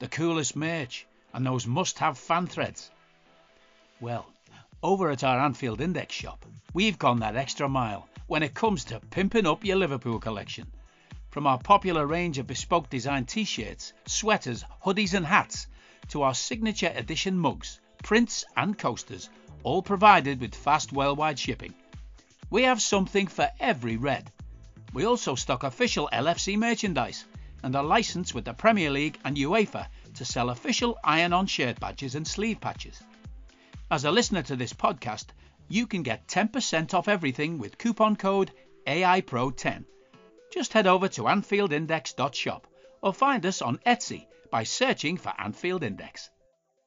The coolest merch and those must have fan threads? Well, over at our Anfield Index shop, we've gone that extra mile when it comes to pimping up your Liverpool collection. From our popular range of bespoke design t shirts, sweaters, hoodies, and hats, to our signature edition mugs, prints, and coasters, all provided with fast worldwide shipping. We have something for every red. We also stock official LFC merchandise and are licensed with the Premier League and UEFA to sell official iron on shirt badges and sleeve patches. As a listener to this podcast, you can get 10% off everything with coupon code AIPRO10. Just head over to AnfieldIndex.shop or find us on Etsy by searching for Anfield Index.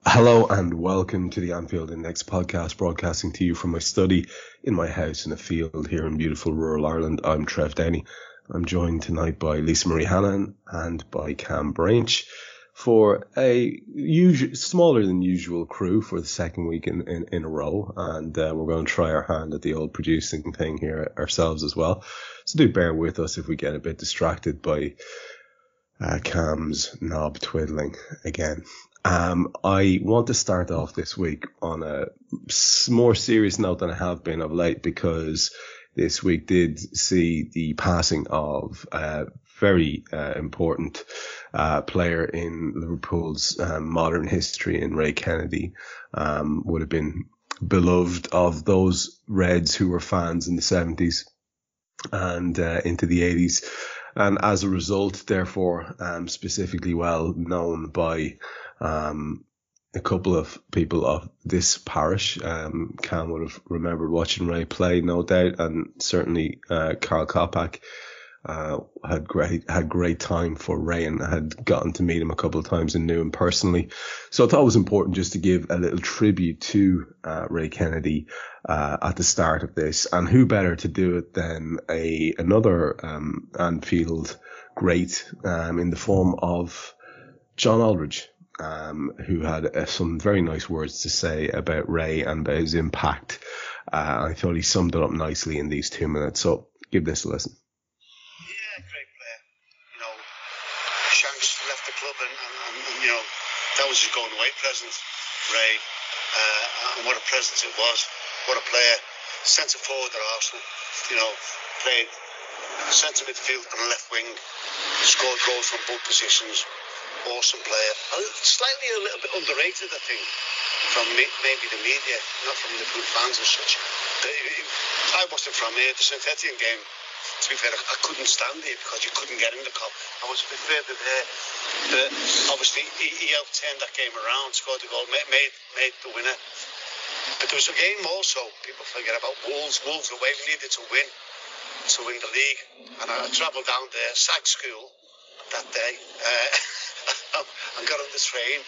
Hello and welcome to the Anfield Index podcast, broadcasting to you from my study in my house in a field here in beautiful rural Ireland. I'm Trev Downey. I'm joined tonight by Lisa Marie Hanahan and by Kam Brainch for a usual, smaller than usual crew for the second week in, in, in a row. And uh, we're going to try our hand at the old producing thing here ourselves as well. So do bear with us if we get a bit distracted by uh, Kam's knob twiddling again. Um, I want to start off this week on a more serious note than I have been of late because this week did see the passing of a very uh, important uh, player in Liverpool's um, modern history and Ray Kennedy. Um, would have been beloved of those Reds who were fans in the 70s and uh, into the 80s. And as a result, therefore, um, specifically well known by um, a couple of people of this parish. Um, Kam would have remembered watching Ray play, no doubt, and certainly uh, Carl Coppock uh, had great had great time for Ray and had gotten to meet him a couple of times and knew him personally. So I thought it was important just to give a little tribute to uh, Ray Kennedy uh, at the start of this, and who better to do it than a another um, Anfield great um, in the form of John Aldridge um, who had uh, some very nice words to say about Ray and about his impact. Uh, I thought he summed it up nicely in these two minutes. So give this a listen. Yeah, great player. You know, Shanks left the club, and, you know that was his going away present. Ray, uh, and what a presence it was. What a player. Centre forward at Arsenal. You know, played centre midfield and left wing. Scored goals from both positions. Awesome player. Slightly a little bit underrated, I think, from maybe the media, not from the fans and such. I watched him from here, the St game to be fair, I, I couldn't stand it because you couldn't get in the cup. I was a bit further there. But obviously, he, he helped turn that game around, scored the goal, made, made, made the winner. But there was a game also, people forget about Wolves. Wolves away, we needed to win to win the league. And I travelled down there, SAG school that day, uh, and got on the train.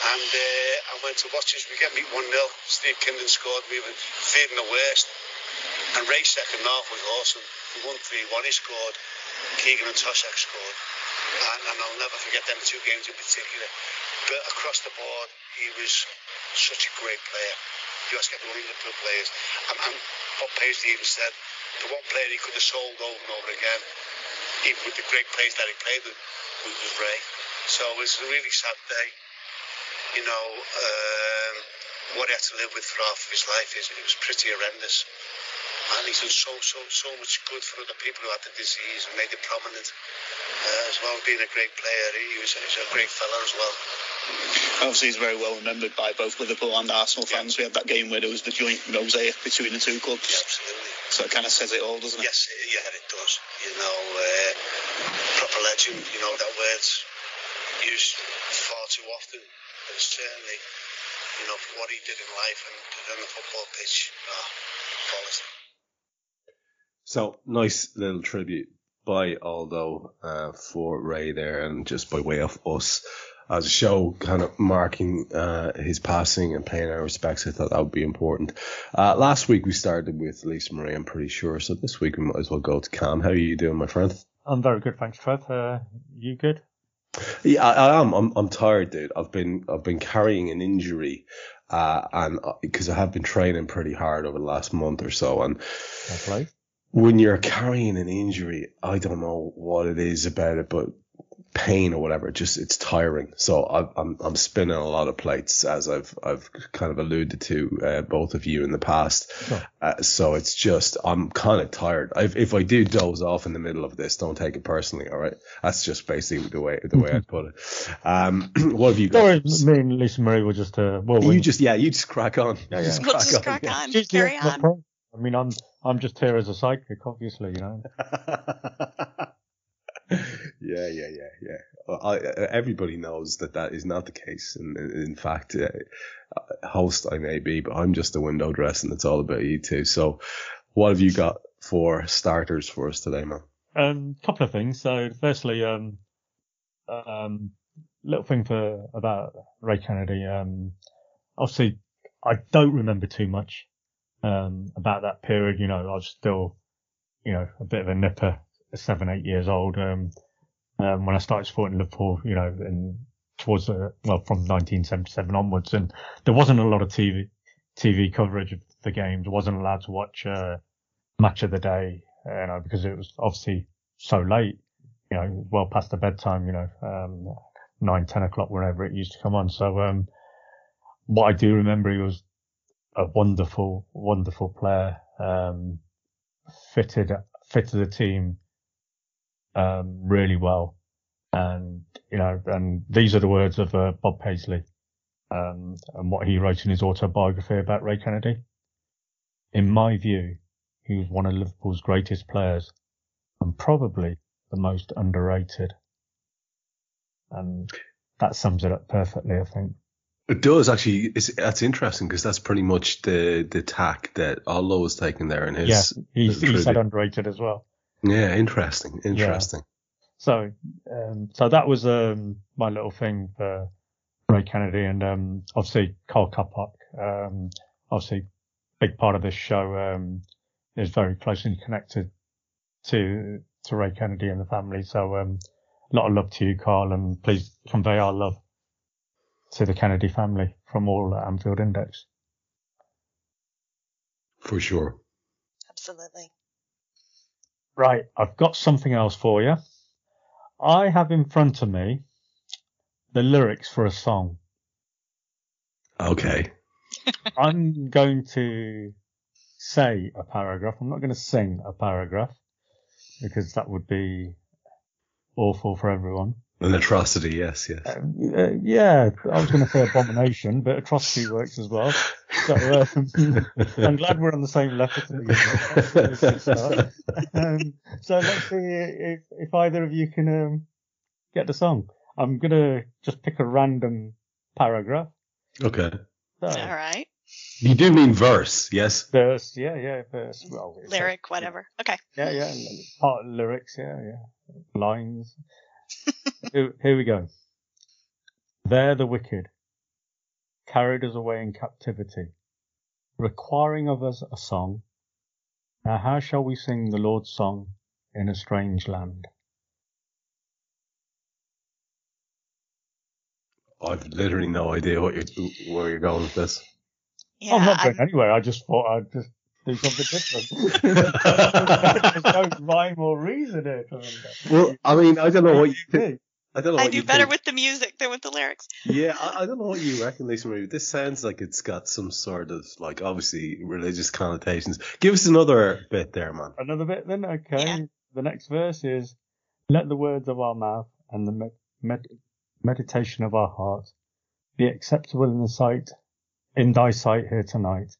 And uh, I went to watch us. We get me 1 0. Steve Kindon scored. We were feeling the worst. And Ray's second half was awesome. We won 3 1. He scored. Keegan and Toshack scored. And, and I'll never forget them two games in particular. But across the board, he was such a great player. You ask every one of the Liverpool players. And, and Bob Paisley even said the one player he could have sold over and over again, even with the great players that he played with, was was Ray. So it was a really sad day. You know, um, what he had to live with for half of his life is it was pretty horrendous. And he's done so, so, so much good for other people who had the disease and made it prominent. Uh, as well as being a great player, he was, he was a great fella as well. Obviously, he's very well remembered by both Liverpool and Arsenal fans. We had that game where there was the joint mosaic between the two clubs. Yeah, absolutely. So it kind of says it all, doesn't it? Yes, yeah, it does. You know, uh, proper legend. You know that word's used far too often, but certainly, you know, for what he did in life and did on the football pitch, oh, quality. So nice little tribute by Aldo uh, for Ray there, and just by way of us as a show kind of marking uh, his passing and paying our respects. I thought that would be important. Uh, last week we started with Lisa Marie, I'm pretty sure. So this week we might as well go to Kam. How are you doing, my friend? I'm very good, thanks, Trev. Uh, you good? Yeah, I, I, am. I'm, I'm tired, dude. I've been I've been carrying an injury, uh, and because uh, I have been training pretty hard over the last month or so, and when you're carrying an injury, I don't know what it is about it, but pain or whatever. Just it's tiring. So i am I'm, I'm spinning a lot of plates as I've I've kind of alluded to uh, both of you in the past. Sure. Uh, so it's just I'm kind of tired. I've, if I do doze off in the middle of this, don't take it personally. All right, that's just basically the way the way I put it. Um, what have you got? Sorry, me and Lisa Marie were just uh, well, you just yeah, you just crack on. Yeah, yeah. Just, we'll crack, just on, crack on. Yeah. Carry on. I mean, I'm I'm just here as a psychic, obviously, you know. yeah, yeah, yeah, yeah. I, everybody knows that that is not the case. And in, fact, uh, host I may be, but I'm just a window dress, and it's all about you too. So, what have you got for starters for us today, man? Um, couple of things. So, firstly, um, um, little thing for about Ray Kennedy. Um, obviously, I don't remember too much um, about that period. You know, I was still, you know, a bit of a nipper seven, eight years old, um, um, when I started supporting Liverpool, you know, and towards the, well, from 1977 onwards. And there wasn't a lot of TV, TV coverage of the games. Wasn't allowed to watch, uh, match of the day, you know, because it was obviously so late, you know, well past the bedtime, you know, um, nine, 10 o'clock, whenever it used to come on. So, um, what I do remember, he was a wonderful, wonderful player, um, fitted, fitted the team um, really well. And, you know, and these are the words of uh, Bob Paisley um, and what he wrote in his autobiography about Ray Kennedy. In my view, he was one of Liverpool's greatest players and probably the most underrated. And that sums it up perfectly, I think. It does actually. It's, that's interesting because that's pretty much the the tack that Aldo was taking there in his. Yeah, he, he said underrated as well. Yeah, interesting, interesting. Yeah. So, um, so that was um, my little thing for Ray Kennedy, and um, obviously Carl Coppock. Um, obviously, big part of this show um, is very closely connected to to Ray Kennedy and the family. So, um, a lot of love to you, Carl, and please convey our love to the Kennedy family from all at Anfield Index. For sure. Absolutely. Right, I've got something else for you. I have in front of me the lyrics for a song. Okay. I'm going to say a paragraph. I'm not going to sing a paragraph because that would be awful for everyone. An atrocity, yes, yes. Uh, uh, yeah, I was going to say abomination, but atrocity works as well. So um, I'm glad we're on the same level. um, so let's see if, if either of you can um, get the song. I'm going to just pick a random paragraph. Okay. So, All right. You do mean verse, yes? Verse, yeah, yeah, verse. Well, Lyric, whatever. Okay. Yeah, yeah. Part lyrics, yeah, yeah. Lines here, here we go. There the wicked carried us away in captivity, requiring of us a song. Now how shall we sing the Lord's song in a strange land? I've literally no idea what you're, where you're going with this. Yeah, I'm not going I'm... anywhere. I just thought I'd just do something different. There's no rhyme or reason here. Well, I mean, I don't know what you think. I don't know. I do better think. with the music than with the lyrics. Yeah, I, I don't know what you reckon, Lisa Marie. This sounds like it's got some sort of like obviously religious connotations. Give us another bit there, man. Another bit then, okay. Yeah. The next verse is, "Let the words of our mouth and the med- med- meditation of our heart be acceptable in the sight, in Thy sight here tonight.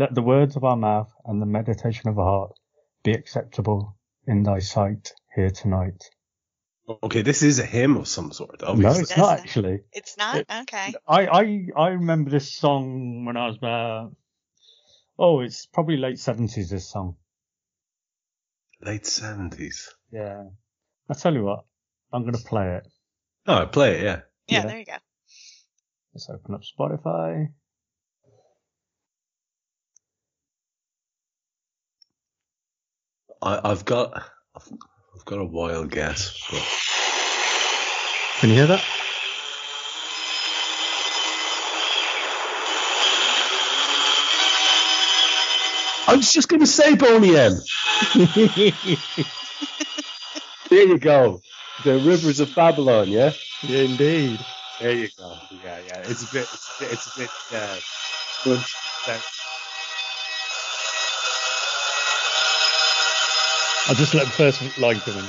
Let the words of our mouth and the meditation of our heart be acceptable in Thy sight here tonight." Okay, this is a hymn of some sort. Obviously. No, it's not actually. It's not. It, okay. I, I I remember this song when I was about. Oh, it's probably late seventies. This song. Late seventies. Yeah. I tell you what, I'm gonna play it. Oh, play it, yeah. Yeah, Yeah. there you go. Let's open up Spotify. I, I've got I've, I've got a wild guess. But Can you hear that? I was just going to say Boney M. There you go. The Rivers of Babylon, yeah. Indeed. There you go. Yeah, yeah. It's a bit. It's a bit. It's a bit. Uh, I'll just let the first line come in.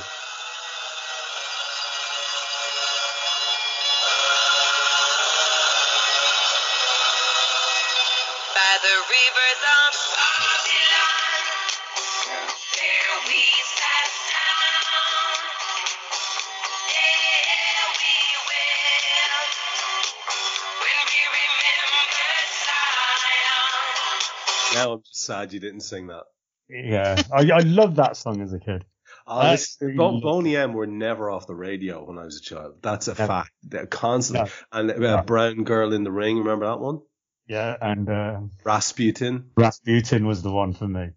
by the rivers of Babylon. There we sat down. There we will. When we remembered Zion. Now I'm just sad you didn't sing that. Yeah, I, I loved that song as a kid. Oh, Uh, this, Bo- Boney M were never off the radio when I was a child. That's a Yeah. fact. They're constantly. Yeah. And uh, Yeah. Brown Girl in the Ring, remember that one? Yeah, and uh, Rasputin. Rasputin was the one for me.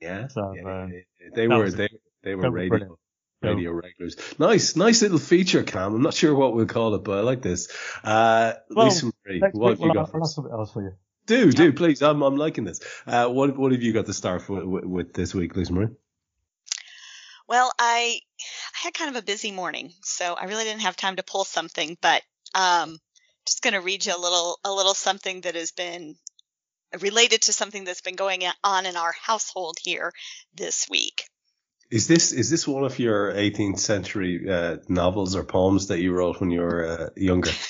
Yeah. So, um, they were was- they they were that was radio brilliant. radio regulars. Nice, nice little feature, Kam. I'm not sure what we'll call it, but I like this. Uh, Well, Lisa Marie, what have you got? I'll have us? something else for you. Do do please. I'm I'm liking this. Uh, what what have you got to start with, with, with this week, Lisa Marie? Well, I I had kind of a busy morning, so I really didn't have time to pull something, but um just going to read you a little a little something that has been related to something that's been going on in our household here this week. Is this is this one of your 18th century uh, novels or poems that you wrote when you were uh, younger?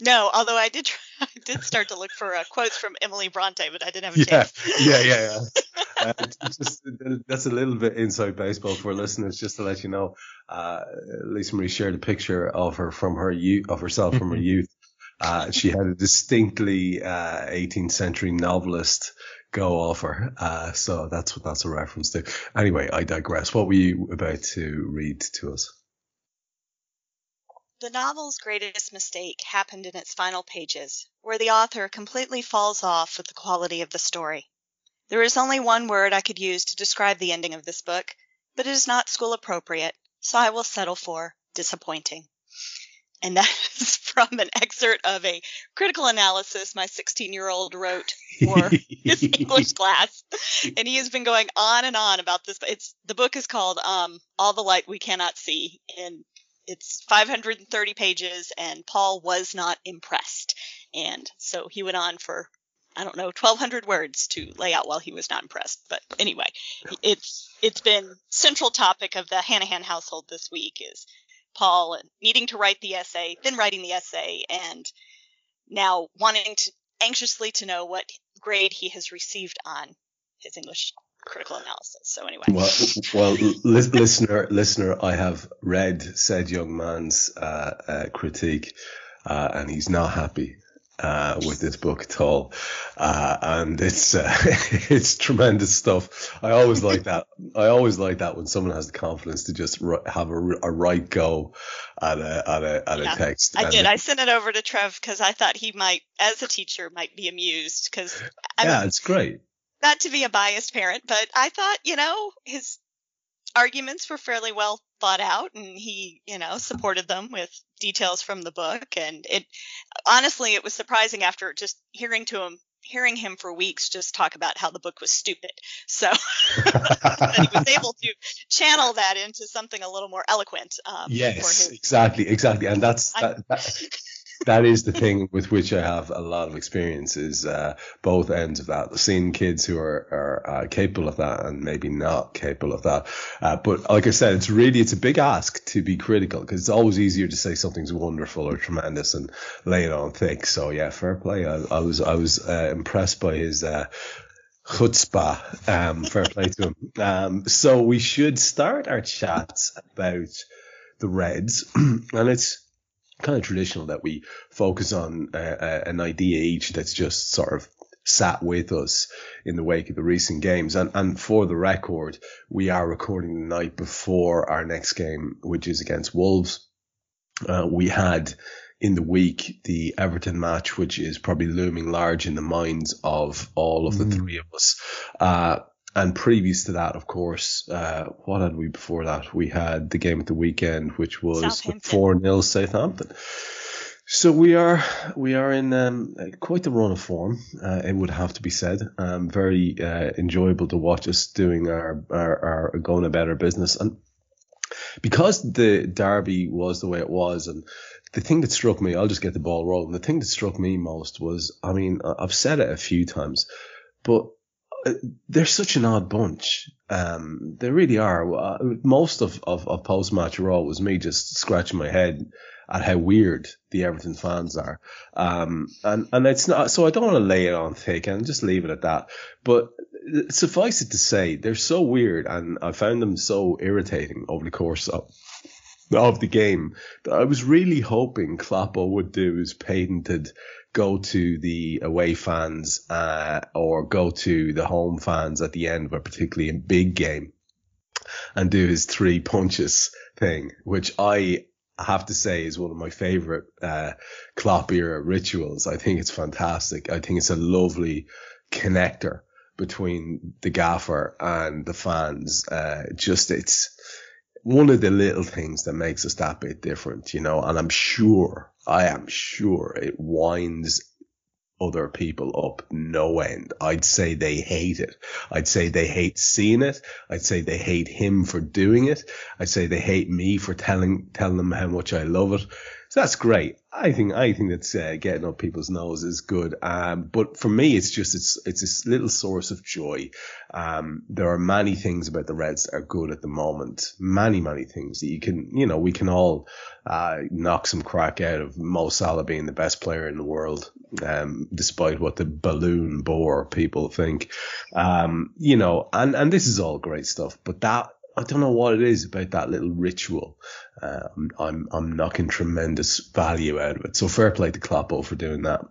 No, although I did try, I did start to look for uh, quotes from Emily Bronte, but I didn't have a Yeah, chance. yeah, yeah, yeah. uh, just, that's a little bit inside baseball for listeners, just to let you know. Uh, Lisa Marie shared a picture of her from her youth, of herself from her youth. Uh, she had a distinctly uh, 18th century novelist go off her, uh, so that's what that's a reference to. Anyway, I digress. What were you about to read to us? The novel's greatest mistake happened in its final pages, where the author completely falls off with the quality of the story. There is only one word I could use to describe the ending of this book, but it is not school appropriate, so I will settle for disappointing. And that is from an excerpt of a critical analysis my 16 year old wrote for his English class. And he has been going on and on about this. It's the book is called um, All the Light We Cannot See, and it's 530 pages. And Paul was not impressed, and so he went on for I don't know 1,200 words to lay out while he was not impressed. But anyway, it's it's been central topic of the Hanahan household this week is Paul needing to write the essay, then writing the essay, and now wanting to anxiously to know what grade he has received on his English critical analysis. So anyway, Well, well, li- listener, listener, I have read said young man's uh, uh, critique, uh, and he's not happy uh, with this book at all. Uh, and it's uh, it's tremendous stuff. I always like that. I always like that when someone has the confidence to just ri- have a, a right go at a at a at Yeah, a text. I did. it- I sent it over to Trev because I thought he might, as a teacher, might be amused because yeah, mean, it's great. Not to be a biased parent, but I thought, you know, his arguments were fairly well thought out and he, you know, supported them with details from the book. And it, honestly, it was surprising after just hearing to him, hearing him for weeks just talk about how the book was stupid. So that he was able to channel that into something a little more eloquent. Um, Yes, exactly, exactly, and that's that, that, that is the thing with which I have a lot of experience is uh, both ends of that. Seeing kids who are are uh, capable of that and maybe not capable of that. Uh, but like I said, it's really it's a big ask to be critical because it's always easier to say something's wonderful or tremendous and lay it on thick. So yeah, fair play. I, I was I was uh, impressed by his. Uh, chutzpah. Um, fair play to him. Um, so we should start our chats about the Reds, and it's kind of traditional that we focus on uh, an idea each that's just sort of sat with us in the wake of the recent games. And, and for the record, we are recording the night before our next game, which is against Wolves. Uh, we had in the week the Everton match, which is probably looming large in the minds of all of the Mm. three of us. Uh, and previous to that, of course, uh, what had we before that? We had the game at the weekend, which was four 0 Southampton. So we are we are in um, quite the run of form. Uh, it would have to be said. Um, very uh, enjoyable to watch us doing our, our our going about our business, and because the derby was the way it was, and the thing that struck me, I'll just get the ball rolling. The thing that struck me most was, I mean, I've said it a few times, but they're such an odd bunch. Um, they really are. Uh, Most of, of, of post match Raw was me just scratching my head at how weird the Everton fans are. Um, and, and it's not, so I don't want to lay it on thick and just leave it at that. But suffice it to say, they're so weird and I found them so irritating over the course of, of the game that I was really hoping Kloppo would do his patented go to the away fans, uh, or go to the home fans at the end of a particularly a big game and do his three punches thing, which I have to say is one of my favorite, uh, Klopp era rituals. I think it's fantastic. I think it's a lovely connector between the gaffer and the fans. Uh, just it's one of the little things that makes us that bit different, you know, and I'm sure, I am sure it winds other people up no end. I'd say they hate it. I'd say they hate seeing it. I'd say they hate him for doing it. I'd say they hate me for telling telling them how much I love it. So that's great. I think I think that's uh, getting up people's nose is good. Um, but for me, it's just it's it's this little source of joy. Um, there are many things about the Reds that are good at the moment. Many many things that you can you know we can all uh, knock some crack out of Mo Salah being the best player in the world, um, despite what the Ballon d'Or people think. Um, you know, and and this is all great stuff, but that. I don't know what it is about that little ritual. Uh, I'm, I'm knocking tremendous value out of it. So fair play to Kloppo for doing that.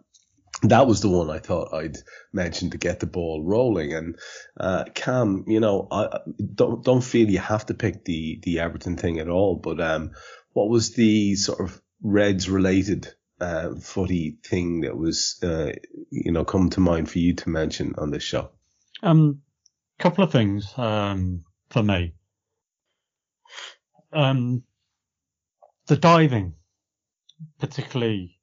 That was the one I thought I'd mention to get the ball rolling. And uh, Kam, you know, I I don't don't feel you have to pick the the Everton thing at all. But um, what was the sort of Reds related uh, footy thing that was uh, you know come to mind for you to mention on this show? Um, couple of things um, for me. Um, the diving, particularly,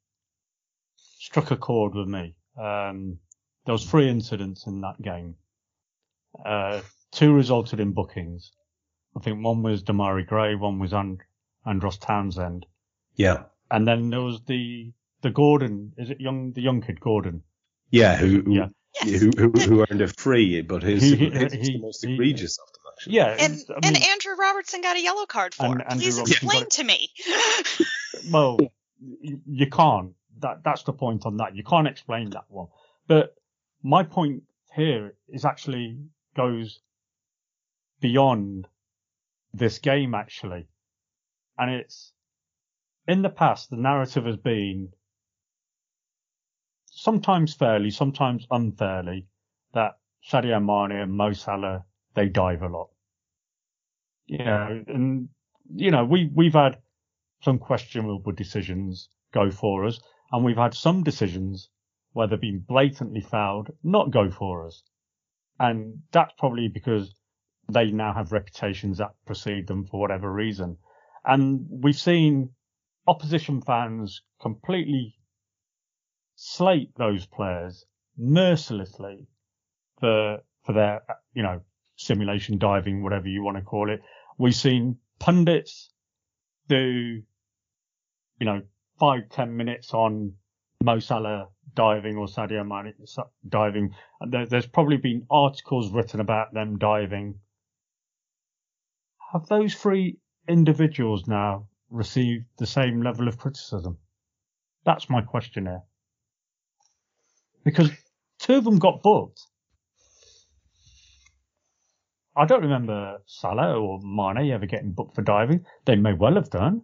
struck a chord with me. Um, there was three incidents in that game. Uh, two resulted in bookings. I think one was Demarai Gray, one was and- Andros Townsend, Yeah, and then there was the the Gordon. Is it young the young kid Gordon? yeah. Who who, Yeah. Who, who, who earned a free, but his, He- his he- the most he- egregious of them actually. Yeah, And it's- I and Andrew Robertson got a yellow card for And it. Andrew Please Robertson explain to me. well, you, you can't. That that's the point on that. You can't explain that one. But my point here is actually goes beyond this game actually, and it's in the past the narrative has been sometimes fairly, sometimes unfairly that Sadio Mane and Mo Salah they dive a lot. You know, and you know we we've had some questionable decisions go for us, and we've had some decisions where they've been blatantly fouled not go for us, and that's probably because they now have reputations that precede them for whatever reason, and we've seen opposition fans completely slate those players mercilessly for for their you know simulation diving, whatever you want to call it. We've seen pundits do you know five ten minutes on Mo Salah diving or Sadio Mane diving. There, there's probably been articles written about them diving. Have those three individuals now received the same level of criticism? That's my question here. Because two of them got booked. I don't remember Salah or Mane ever getting booked for diving. They may well have done.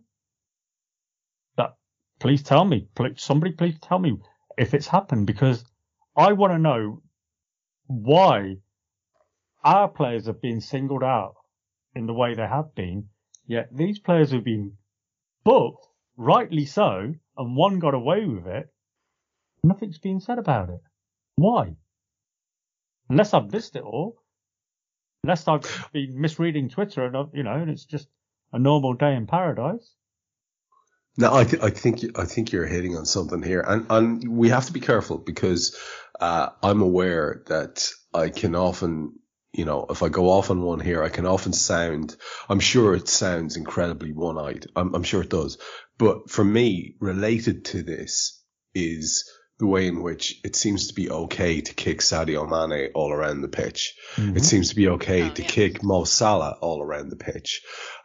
But please tell me, please, somebody please tell me if it's happened because I want to know why our players have been singled out in the way they have been, yet these players have been booked rightly so, and one got away with it, nothing's being said about it. Why? Unless I've missed it all. Unless I've been misreading Twitter and, you know, and it's just a normal day in paradise. No, I, th- I think I think you're hitting on something here, and and we have to be careful because uh, I'm aware that I can often, you know, if I go off on one here, I can often sound. I'm sure it sounds incredibly one-eyed. I'm, I'm sure it does, but for me, related to this is the way in which it seems to be okay to kick Sadio Mane all around the pitch. It seems to be okay Oh, to yeah. kick Mo Salah all around the pitch.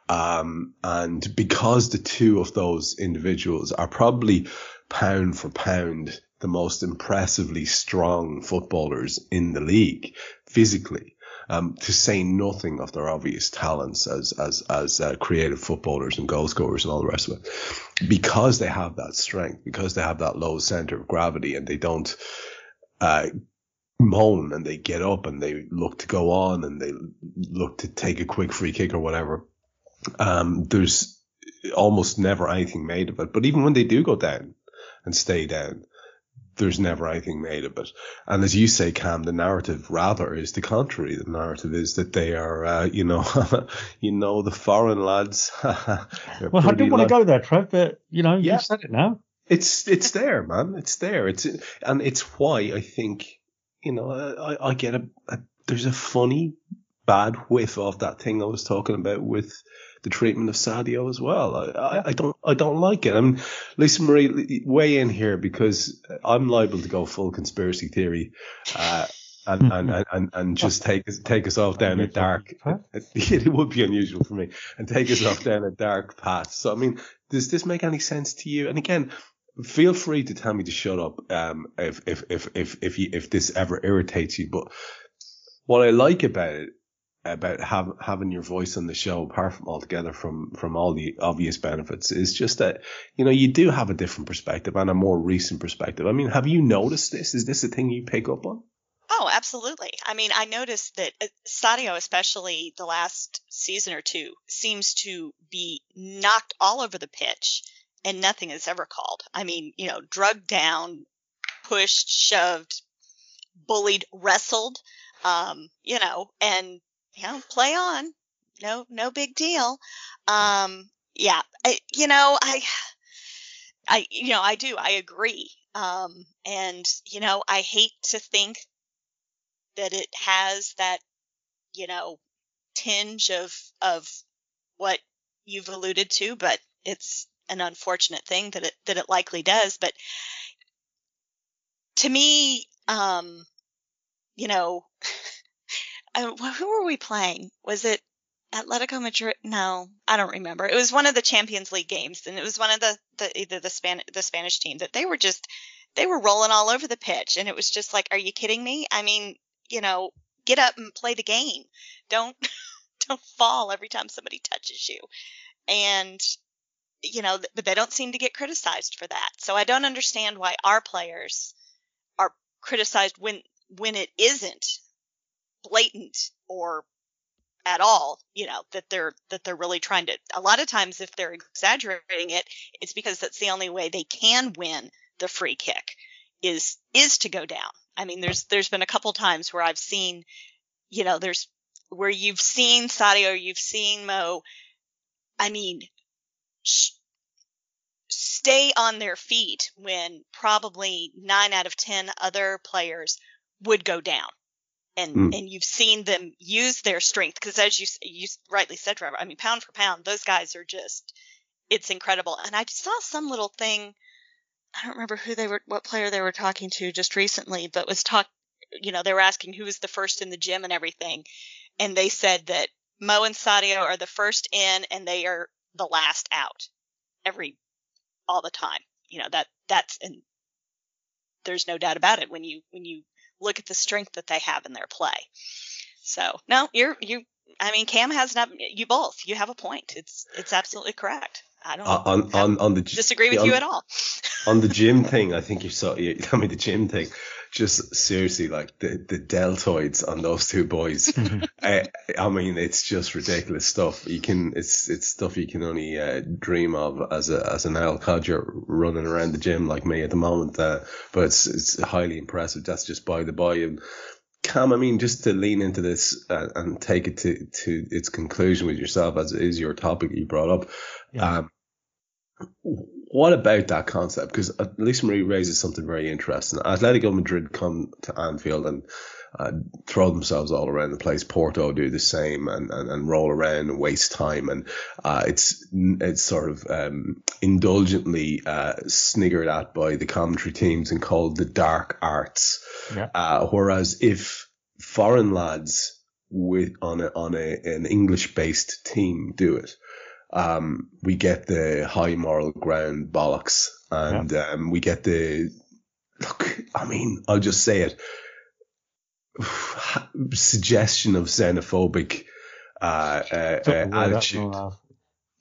Um, and because the two of those individuals are probably pound for pound the most impressively strong footballers in the league physically, um, to say nothing of their obvious talents as as as uh, creative footballers and goal scorers and all the rest of it, because they have that strength, because they have that low center of gravity, and they don't uh, moan and they get up and they look to go on and they look to take a quick free kick or whatever. Um, there's almost never anything made of it. But even when they do go down and stay down, there's never anything made of it. And as you say, Kam, the narrative rather is the contrary. The narrative is that they are, uh, you know, you know, the foreign lads. Well, I didn't want to go there, Trev, but, you know, Yeah. you've said it now. it's it's there, man. It's there. It's and it's why I think you know I, I get a, a there's a funny bad whiff of that thing I was talking about with the treatment of Sadio as well. I, I, I don't I don't like it. I mean, Lisa Marie, weigh in here because I'm liable to go full conspiracy theory. Uh, and, and, and, and, and just take us take us off down a Unusual, dark Trev. it would be unusual for me and take us off down a dark path. So I mean, does this make any sense to you? And again, feel free to tell me to shut up um, if if if if if, you, if this ever irritates you. But what I like about it about have, having your voice on the show, apart from altogether from from all the obvious benefits, is just that you know you do have a different perspective and a more recent perspective. I mean, have you noticed this? Is this a thing you pick up on? Oh, absolutely. I mean, I noticed that sadio especially the last season or two, seems to be knocked all over the pitch and nothing is ever called. I mean, you know, drugged down, pushed, shoved, bullied, wrestled, um, you know, and, you know, play on. No, no big deal. Um, yeah, I, you know, I, I, you know, I do, I agree. Um, and, you know, I hate to think that it has that, you know, tinge of, of what you've alluded to, but it's an unfortunate thing that it, that it likely does. But to me, um, you know, uh, who were we playing? Was it Atletico Madrid? No, I don't remember. It was one of the Champions League games, and it was one of the, the either the Span the Spanish team that they were just they were rolling all over the pitch, and it was just like, are you kidding me? I mean, you know, get up and play the game. Don't don't fall every time somebody touches you. And you know, but they don't seem to get criticized for that. So I don't understand why our players are criticized when when it isn't blatant or at all, you know, that they're that they're really trying to a lot of times if they're exaggerating it, it's because that's the only way they can win the free kick is is to go down. I mean, there's there's been a couple times where I've seen, you know, there's where you've seen Sadio, you've seen Mo. I mean, sh- stay on their feet when probably nine out of ten other players would go down. And, Mm. and you've seen them use their strength because as you, you rightly said, Trevor, I mean, pound for pound, those guys are just, it's incredible. And I saw some little thing. I don't remember who they were, what player they were talking to just recently, but was talk, you know, they were asking who was the first in the gym and everything. And they said that Mo and Sadio are the first in and they are the last out every, all the time. You know, that, that's, and there's no doubt about it when you, when you look at the strength that they have in their play. So no, you're, you, I mean, Kam has not, you both, you have a point. It's, it's absolutely correct. I don't uh, On on on the disagree with on- you at all. on the gym thing, I think you saw. You, I mean, the gym thing. Just seriously, like the the deltoids on those two boys. I, I mean, it's just ridiculous stuff. You can, it's it's stuff you can only uh, dream of as a as an Al codger running around the gym like me at the moment. Uh, but it's it's highly impressive. That's just by the by. And Kam, I mean, just to lean into this uh, and take it to to its conclusion with yourself, as it is your topic you brought up. Yeah. Um, what about that concept? Because Lisa Marie raises something very interesting. Atletico Madrid come to Anfield and uh, throw themselves all around the place. Porto do the same and, and, and roll around and waste time. And uh, it's it's sort of um, indulgently uh, sniggered at by the commentary teams and called the dark arts. Yeah. Uh, whereas if foreign lads with on a on a an English based team do it, um, we get the high moral ground bollocks, and um, we get the look. I mean, I'll just say it. Suggestion of xenophobic uh, uh, Took the word out of my attitude.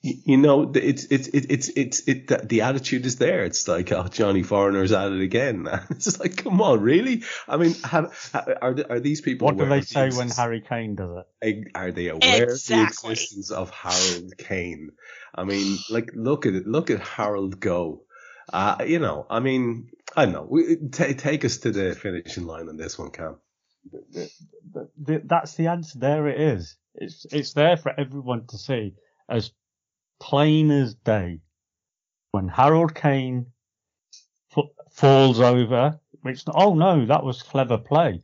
Mouth. Y- You know, it's it's it's it's it's it, the- the attitude is there. It's like, oh, Johnny Foreigner's at it again. It's just like, come on, really? I mean, have, are are these people? What do they of the say when Harry Kane does it? Are they aware of the Exactly. existence of Harold Kane? I mean, like, look at it. Look at Harold go. Uh, you know, I mean, I don't know. We, ta take us to the finishing line on this one, Kam. Th- th- That's the answer. There it is. It's it's there for everyone to see, as plain as day. When Harold Kane f- falls over, which oh no, that was clever play.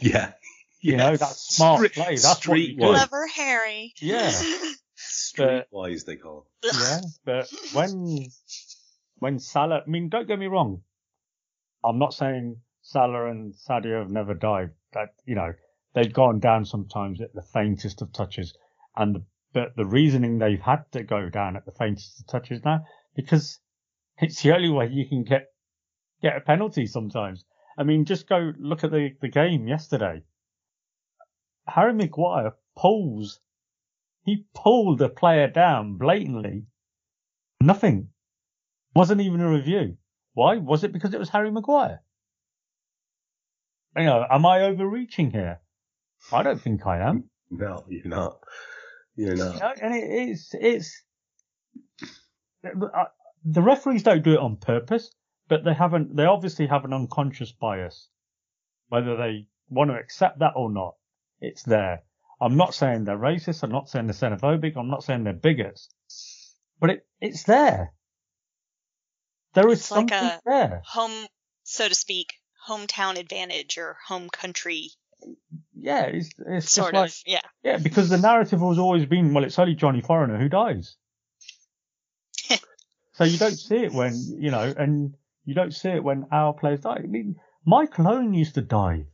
Yeah. You know, that's smart Street- play. That's what you do. Clever Harry. Yeah. Streetwise, they call it. Yeah, but when when Salah, I mean, don't get me wrong. I'm not saying Salah and Sadio have never dived. That you know, they've gone down sometimes at the faintest of touches, and the, but the reasoning they've had to go down at the faintest of touches now because it's the only way you can get get a penalty sometimes. I mean, just go look at the the game yesterday. Harry Maguire pulls he pulled a player down blatantly. Nothing. Wasn't even a review. Why? Was it because it was Harry Maguire? You know, am I overreaching here? I don't think I am. No, you're not. You're You know, and it, it's it's uh, the referees don't do it on purpose, but they haven't. They obviously have an unconscious bias, whether they want to accept that or not. It's there. I'm not saying they're racist. I'm not saying they're xenophobic. I'm not saying they're bigots, but it it's there. There is It's like something a- there. Home, so to speak, hometown advantage or home country Yeah, it's it's sort just like. Yeah. Yeah, because the narrative has always been, well, it's only Johnny Foreigner who dies. so you don't see it when, you know, and you don't see it when our players die. I mean, Michael Owen used to die.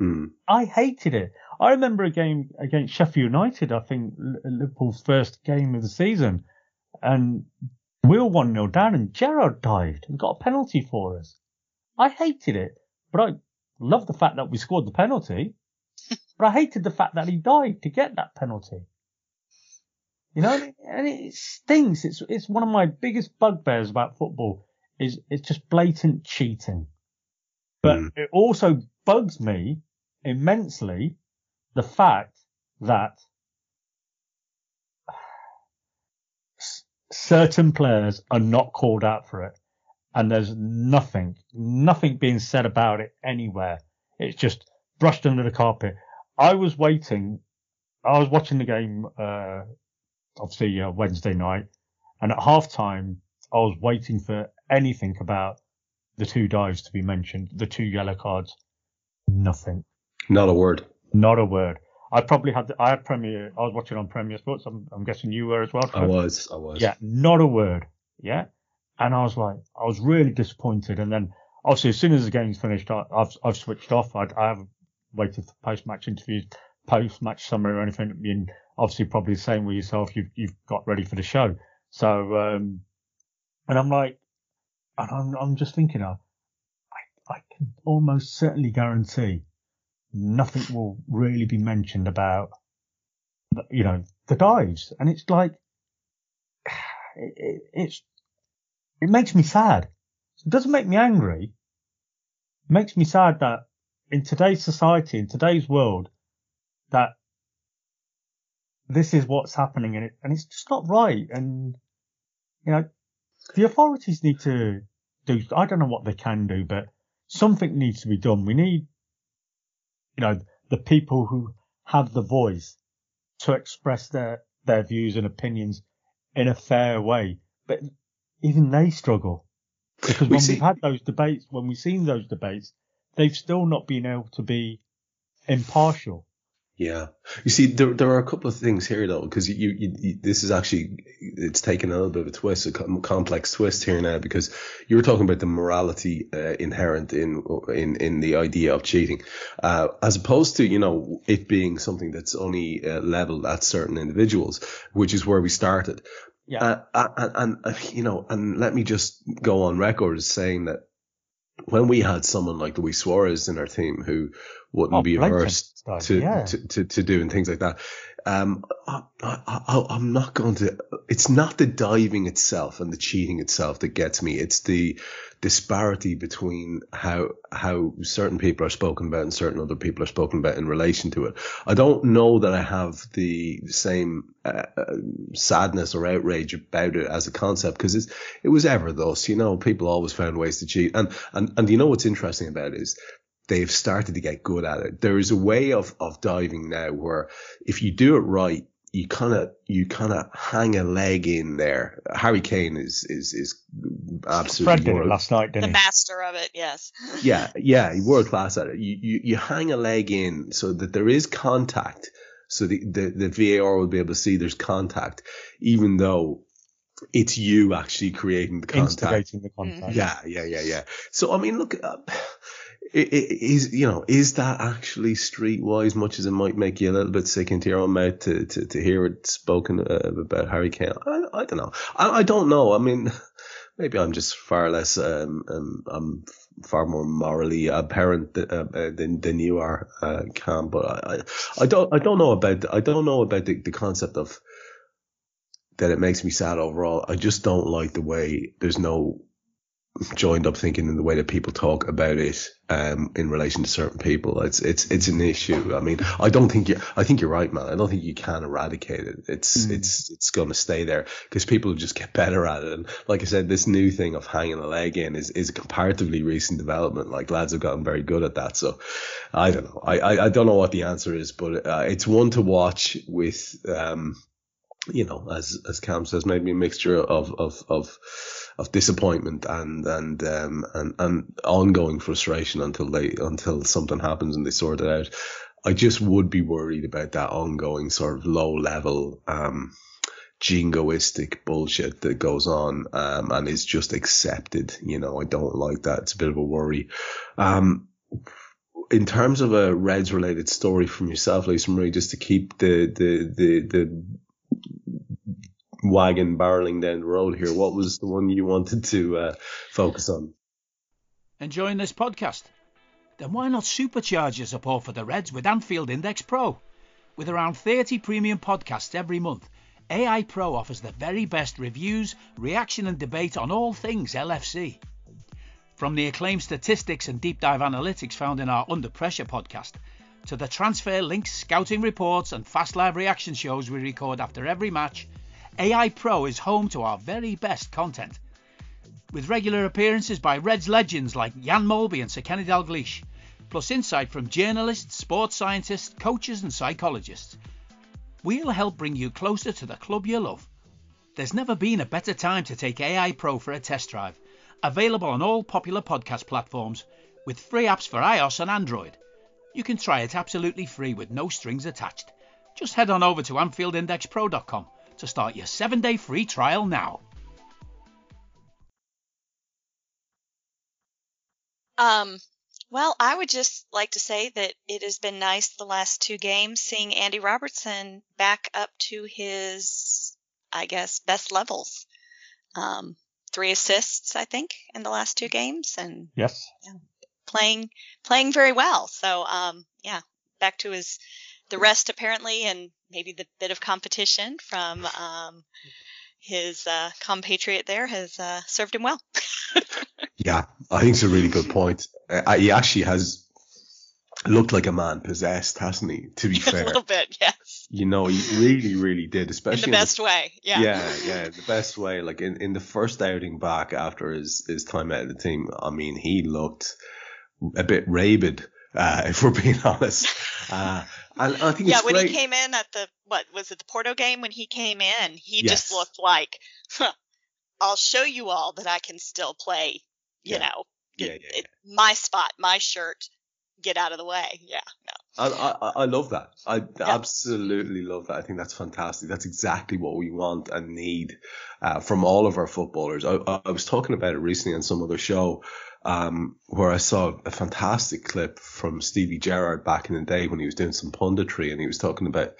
Mm. I hated it. I remember a game against Sheffield United, I think Liverpool's first game of the season, and we were 1 0 down, and Gerrard dived and got a penalty for us. I hated it, but I loved the fact that we scored the penalty, but I hated the fact that he died to get that penalty. You know, and it- and it stinks. It's it's one of my biggest bugbears about football is it's just blatant cheating. But Mm. it also bugs me immensely the fact that certain players are not called out for it. And there's nothing, nothing being said about it anywhere. It's just brushed under the carpet. I was waiting. I was watching the game, uh, obviously uh, Wednesday night, and at half time, I was waiting for anything about the two dives to be mentioned, the two yellow cards. Nothing. Not a word. Not a word. I probably had, The, I had Premier, I was watching on Premier Sports. I'm, I'm guessing you were as well. I was. I was. Yeah, not a word. Yeah. And I was like, I was really disappointed. And then obviously as soon as the game's finished, I, I've, I've switched off. I, I haven't waited for post-match interviews, post-match summary or anything. I mean, obviously probably the same with yourself. You've, you've got ready for the show. So, um, and I'm like, and I'm, I'm just thinking, uh, I, I can almost certainly guarantee nothing will really be mentioned about, you know, the dives. And it's like, it, it, it's, it makes me sad. It doesn't make me angry. It makes me sad that in today's society, in today's world, that this is what's happening and it, and it's just not right. And, you know, the authorities need to do, I don't know what they can do, but something needs to be done. We need, you know, the people who have the voice to express their, their views and opinions in a fair way. But even they struggle because We when see- we've had those debates, when we've seen those debates, they've still not been able to be impartial. Yeah, you see, there there are a couple of things here though, because you, you, you this is actually it's taken a little bit of a twist, a complex twist here now, because you were talking about the morality uh, inherent in in in the idea of cheating, uh, as opposed to you know it being something that's only uh, leveled at certain individuals, which is where we started. Yeah. Uh, uh, and, and uh, you know, and let me just go on record as saying that when we had someone like Luis Suarez in our team who wouldn't Oh, be averse to, yeah. to, to, to doing things like that, um, I, I, I'm not going to, it's not the diving itself and the cheating itself that gets me. It's the disparity between how, how certain people are spoken about and certain other people are spoken about in relation to it. I don't know that I have the same uh, uh, sadness or outrage about it as a concept because it was ever thus, you know, people always found ways to cheat. And, and, and you know what's interesting about it is they've started to get good at it. There is a way of, of diving now where if you do it right, you kind of, you kind of hang a leg in there. Harry Kane is, is, is absolutely did it world- last night, The didn't he? master of it, yes. yeah, yeah, world class at it. You, you, you hang a leg in so that there is contact. So the, the, the VAR will be able to see there's contact, even though it's you actually creating the contact. Instigating the contact. Yeah, yeah, yeah, yeah. So I mean, look, uh, i- i- is you know, is that actually streetwise? Much as it might make you a little bit sick into your own mouth to to, to hear it spoken uh, about Harry Kane. I, I don't know. I, I don't know. I mean, maybe I'm just far less. Um, um I'm far more morally apparent th- uh, uh, than than you are, uh, Kam. But I, I, I don't I don't know about I don't know about the, the concept of that it makes me sad overall. I just don't like the way there's no joined up thinking in the way that people talk about it um, in relation to certain people. It's it's it's an issue. I mean, I don't think you. I think you're right, man. I don't think you can eradicate it. It's it's it's going to stay there because people just get better at it. And like I said, this new thing of hanging a leg in is is a comparatively recent development. Like lads have gotten very good at that. So I don't know. I I, I don't know what the answer is, but uh, it's one to watch with um you know, as as Kam says, maybe a mixture of of of of disappointment and and um and and ongoing frustration until they until something happens and they sort it out. I just would be worried about that ongoing sort of low level um jingoistic bullshit that goes on um and is just accepted. You know, I don't like that. It's a bit of a worry. Um in terms of a Reds related story from yourself, Lisa Marie, just to keep the the the the wagon barreling down the road here, what was the one you wanted to uh, focus on? Enjoying this podcast? Then why not supercharge your support for the Reds with Anfield Index Pro? With around 30 premium podcasts every month, AI Pro offers the very best reviews, reaction, and debate on all things LFC. From the acclaimed statistics and deep dive analytics found in our Under Pressure podcast, to the transfer links, scouting reports, and fast live reaction shows we record after every match, AI Pro is home to our very best content. With regular appearances by Reds legends like Jan Molby and Sir Kenny Dalglish, plus insight from journalists, sports scientists, coaches, and psychologists. We'll help bring you closer to the club you love. There's never been a better time to take AI Pro for a test drive. Available on all popular podcast platforms with free apps for iOS and Android. You can try it absolutely free with no strings attached. Just head on over to AnfieldIndexPro.com to start your 7-day free trial now. Um, well, I would just like to say that it has been nice the last two games seeing Andy Robertson back up to his, I guess, best levels. Um, three assists, I think, in the last two games, and Yes. playing playing very well. So, um, yeah, back to his the rest apparently, and maybe the bit of competition from um, his uh, compatriot there has uh, served him well. Yeah, I think it's a really good point. Uh, he actually has looked like a man possessed, hasn't he? To be a fair, little bit, yes. you know, he really, really did, especially In the in best way. Yeah. yeah, yeah, the best way. Like in, in the first outing back after his, his time out of the team, I mean, he looked a bit rabid, uh, if we're being honest. Uh, and I think Yeah, it's when great. he came in at the what was it the Porto game when he came in, he Yes. just looked like, huh, I'll show you all that I can still play. You Yeah. know, Yeah, it- yeah, it- my spot, my shirt. Get out of the way. Yeah, no. I, I, I love that. I absolutely love that. I think that's fantastic. That's exactly what we want and need uh, from all of our footballers. I, I was talking about it recently on some other show um, where I saw a fantastic clip from Stevie Gerrard back in the day when he was doing some punditry and he was talking about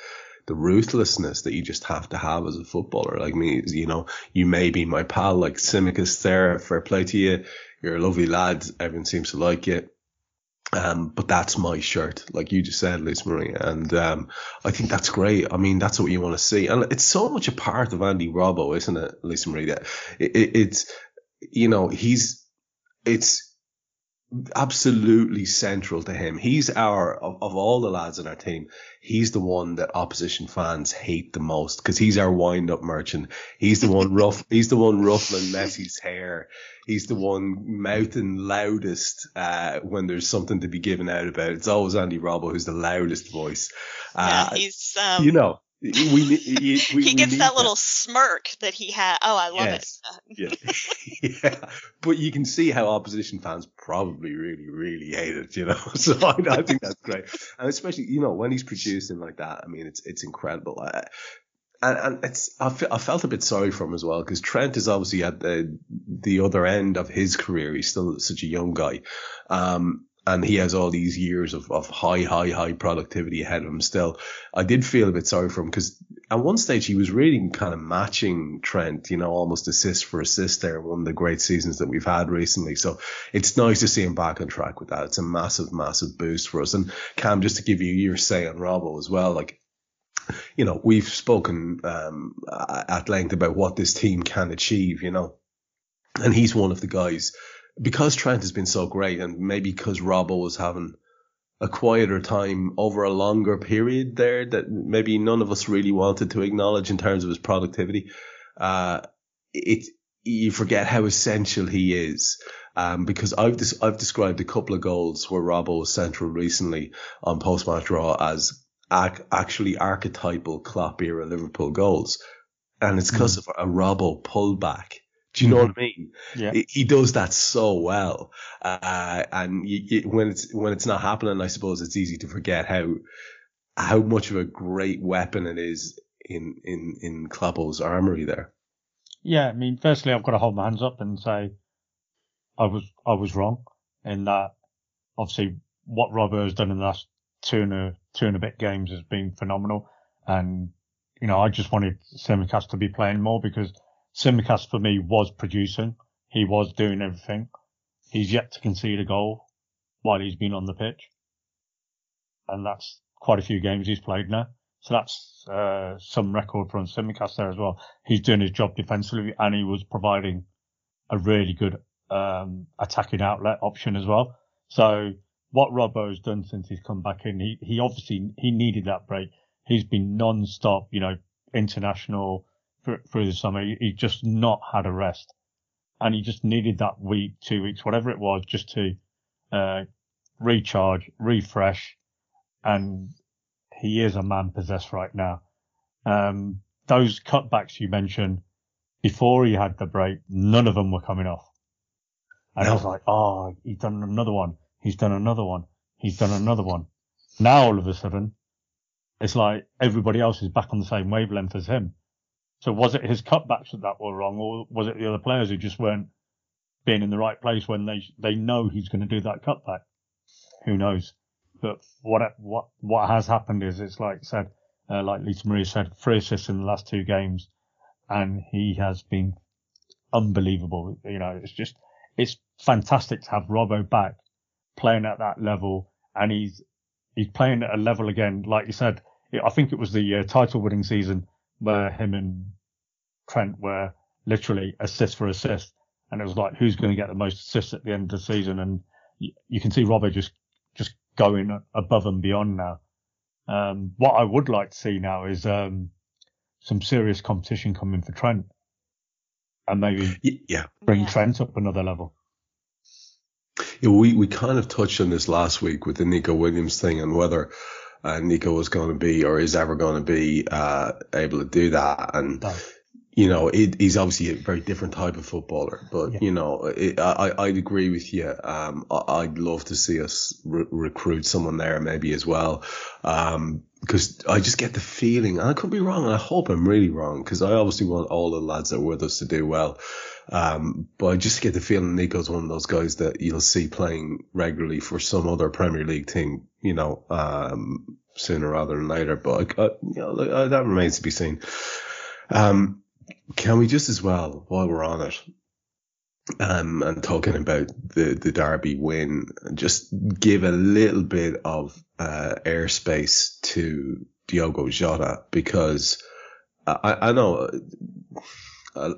the ruthlessness that you just have to have as a footballer. Like me, you know, you may be my pal, like Tsimikas there, fair play to you. You're a lovely lad. Everyone seems to like you. Um, but that's my shirt, like you just said, Liz Marie. And, um, I think that's great. I mean, that's what you want to see. And it's so much a part of Andy Robbo, isn't it, Lisa Marie? That it, it, it's, you know, he's, it's absolutely central to him. He's our, of, of all the lads in our team, he's the one that opposition fans hate the most because he's our wind up merchant. He's the one rough, he's the one ruffling Messi's hair. He's the one mouthing loudest, uh, when there's something to be given out about. It's always Andy Robbo who's the loudest voice. Uh, yeah, he's um, you know, we, we, we, he gets that little smirk that he had. Oh, I love Yes. it. Yeah. yeah. But you can see how opposition fans probably really, really hate it, you know. So I, I think that's great. And especially, you know, when he's producing like that, I mean, it's, it's incredible. Uh, and, and it's, I, felt a bit sorry for him as well because Trent is obviously at the, the other end of his career. He's still such a young guy. Um, and he has all these years of, of high, high, high productivity ahead of him still. I did feel a bit sorry for him because at one stage he was really kind of matching Trent, you know, almost assist for assist there, one of the great seasons that we've had recently. So it's nice to see him back on track with that. It's a massive, massive boost for us. And Kam, just to give you your say on Robbo as well, like, you know, we've spoken um, at length about what this team can achieve, you know, and he's one of the guys because Trent has been so great, and maybe because Robbo was having a quieter time over a longer period there that maybe none of us really wanted to acknowledge in terms of his productivity. Uh, it you forget how essential he is. Um, because I've des- I've described a couple of goals where Robbo was central recently on post match draw as ac- actually archetypal Klopp era Liverpool goals, and it's because of a Robbo pullback. Do you know what I mean? Yeah. He- he does that so well, uh, and you, you, when it's when it's not happening, I suppose it's easy to forget how how much of a great weapon it is in in in Kloppo's armory there. Yeah, I mean, firstly, I've got to hold my hands up and say I was I was wrong in that. Obviously, what Robbo has done in the last two and a two and a bit games has been phenomenal, and you know, I just wanted Tsimikas to be playing more because Tsimikas for me was producing. He was doing everything. He's yet to concede a goal while he's been on the pitch, and that's quite a few games he's played now. So that's uh, some record from Tsimikas there as well. He's doing his job defensively, and he was providing a really good um, attacking outlet option as well. So what Robbo's done since he's come back in, he he obviously he needed that break. He's been non-stop, you know, international through, the summer. He, he just not had a rest, and he just needed that week, two weeks, whatever it was, just to uh, recharge, refresh, and he is a man possessed right now. Um, those cutbacks you mentioned before he had the break, none of them were coming off. And I was like, oh, he's done another one. He's done another one. He's done another one. Now all of a sudden, it's like everybody else is back on the same wavelength as him. So was it his cutbacks that were wrong, or was it the other players who just weren't being in the right place when they they know he's going to do that cutback? Who knows? But what what what has happened is it's like said, uh, like Lisa Maria said, three assists in the last two games, and he has been unbelievable. You know, it's just it's fantastic to have Robbo back playing at that level, and he's he's playing at a level again. Like you said, I think it was the uh, title-winning season where him and Trent were literally assist for assist. And it was like, who's going to get the most assists at the end of the season? And you, you can see Robbo just, just going above and beyond now. Um, what I would like to see now is, um, some serious competition coming for Trent and maybe yeah, bring Yeah. Trent up another level. Yeah, we, we kind of touched on this last week with the Neco Williams thing and whether uh, Neco was going to be or is ever going to be uh, able to do that. And, you know, it, he's obviously a very different type of footballer. But, Yeah. you know, it, I, I- I'd agree with you. Um, I, I'd love to see us re- recruit someone there maybe as well. Um, because I just get the feeling, and I could be wrong, and I hope I'm really wrong, because I obviously want all the lads that are with us to do well. Um, but I just get the feeling Neco's one of those guys that you'll see playing regularly for some other Premier League team, you know, um, sooner rather than later. But I, I, you know, uh, that remains to be seen. Um, can we just as well, while we're on it, um, and talking about the, the Derby win, just give a little bit of, uh, airspace to Diogo Jota because I, I know uh,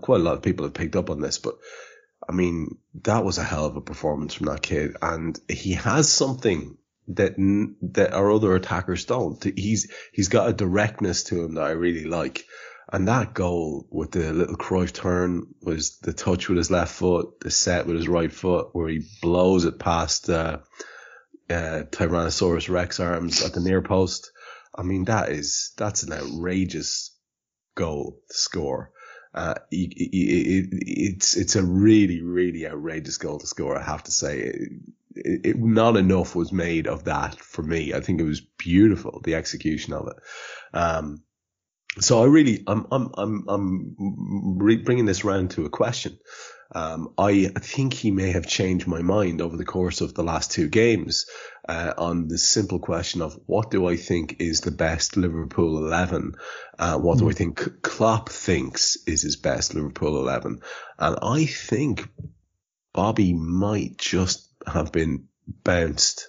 quite a lot of people have picked up on this, but I mean, that was a hell of a performance from that kid. And he has something that, that our other attackers don't. He's, he's got a directness to him that I really like. And that goal with the little Cruyff turn was the touch with his left foot, the set with his right foot, where he blows it past uh, uh, Tyrannosaurus Rex arms at the near post. I mean, that is that's an outrageous goal score. Uh, he- it, it's it's a really really outrageous goal to score. I have to say, it, it, not enough was made of that for me. I think it was beautiful the execution of it. Um, so I really, I'm, I'm, I'm, I'm bringing this round to a question. Um, I think he may have changed my mind over the course of the last two games uh, on the simple question of what do I think is the best Liverpool 11? Uh, what do I think Klopp thinks is his best Liverpool 11? And I think Bobby might just have been bounced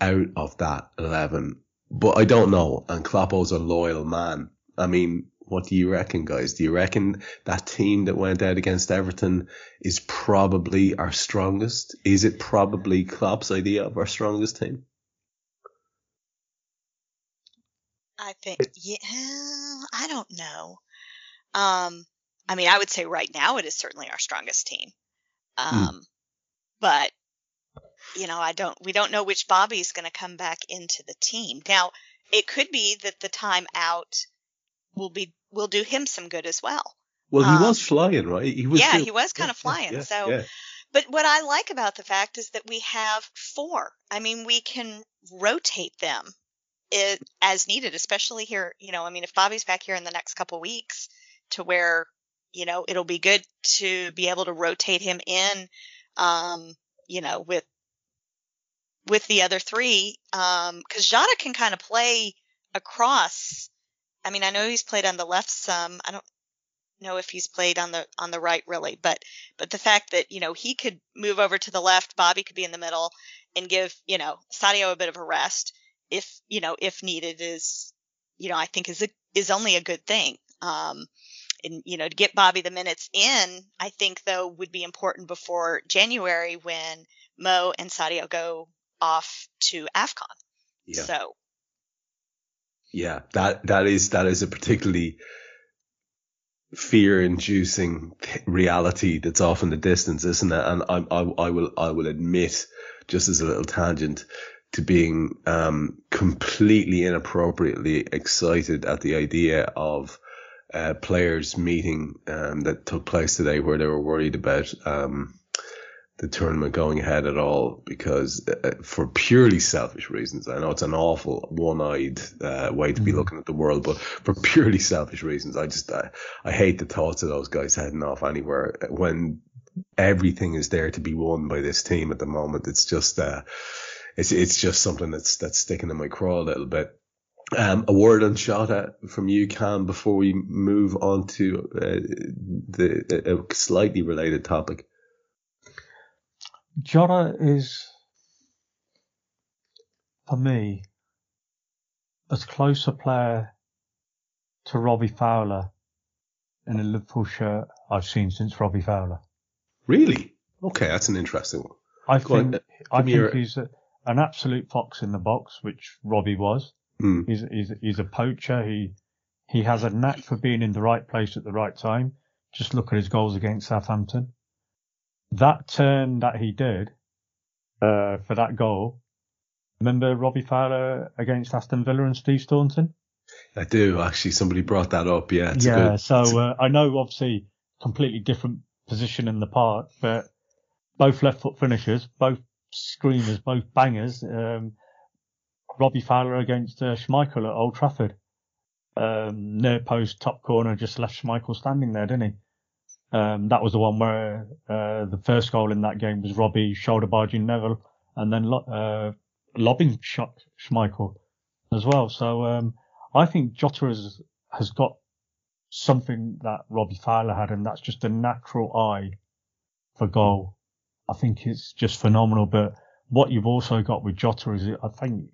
out of that 11. But I don't know. And Kloppo's a loyal man. I mean, what do you reckon, guys? Do you reckon that team that went out against Everton is probably our strongest? Is it probably Klopp's idea of our strongest team? I think, yeah, I don't know. Um, I mean, I would say right now it is certainly our strongest team. Um, but you know, I don't, we don't know which Bobby's going to come back into the team. Now, it could be that the time out will be, will do him some good as well. Well, he Um, was flying, right? He was. yeah, doing- he was kind yeah, of flying. yeah, so, yeah. but what I like about the fact is that we have four. I mean, we can rotate them it, as needed, especially here. You know, I mean, if Bobby's back here in the next couple weeks to where, you know, it'll be good to be able to rotate him in, um, you know, with, with the other three, um, cause Jota can kind of play across. I mean, I know he's played on the left some. I don't know if he's played on the on the right really, but but the fact that you know he could move over to the left, Bobby could be in the middle, and give you know Sadio a bit of a rest if you know if needed is you know I think is a, is only a good thing. Um, and you know to get Bobby the minutes in, I think though would be important before January when Mo and Sadio go off to Afcon. Yeah. So Yeah, that that is that is a particularly fear-inducing reality that's off in the distance, isn't it? And I, I, I will I will admit, just as a little tangent, to being um, completely inappropriately excited at the idea of uh, players meeting um, that took place today, where they were worried about. Um, the tournament going ahead at all because uh, for purely selfish reasons. I know it's an awful one-eyed uh, way to be looking at the world, but for purely selfish reasons, I just I, I hate the thoughts of those guys heading off anywhere when everything is there to be won by this team at the moment. It's just uh, it's it's just something that's that's sticking in my craw a little bit. Um, a word on Jota from you, Kam, before we move on to uh, the a slightly related topic. Jota is, for me, as close a player to Robbie Fowler in a Liverpool shirt I've seen since Robbie Fowler. Really? Okay, that's an interesting one. I Go think uh, I think your- he's a, an absolute fox in the box, which Robbie was. Hmm. He's he's he's a poacher. He he has a knack for being in the right place at the right time. Just look at his goals against Southampton. That turn that he did uh, for that goal. Remember Robbie Fowler against Aston Villa and Steve Staunton? I do actually. Somebody brought that up. Yeah. It's yeah. good- so uh, I know obviously completely different position in the park, but both left foot finishers, both screamers, both bangers. Um, Robbie Fowler against uh, Schmeichel at Old Trafford. Um, near post, top corner, just left Schmeichel standing there, didn't he? Um, that was the one where uh, the first goal in that game was Robbie shoulder barging Neville and then uh, lobbing shot Schmeichel as well. So um, I think Jota has has got something that Robbie Fowler had, and that's just a natural eye for goal. I think it's just phenomenal. But what you've also got with Jota is, I think,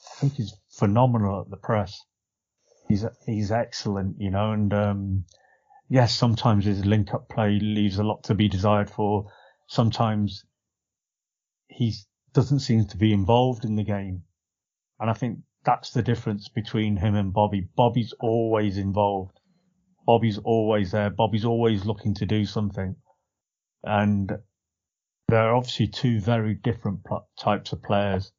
I think he's phenomenal at the press. He's he's excellent, you know, and um, yes, sometimes his link up play leaves a lot to be desired for. Sometimes he doesn't seem to be involved in the game, and I think that's the difference between him and Bobby. Bobby's always involved. Bobby's always there. Bobby's always looking to do something. And they're obviously two very different pl- types of players.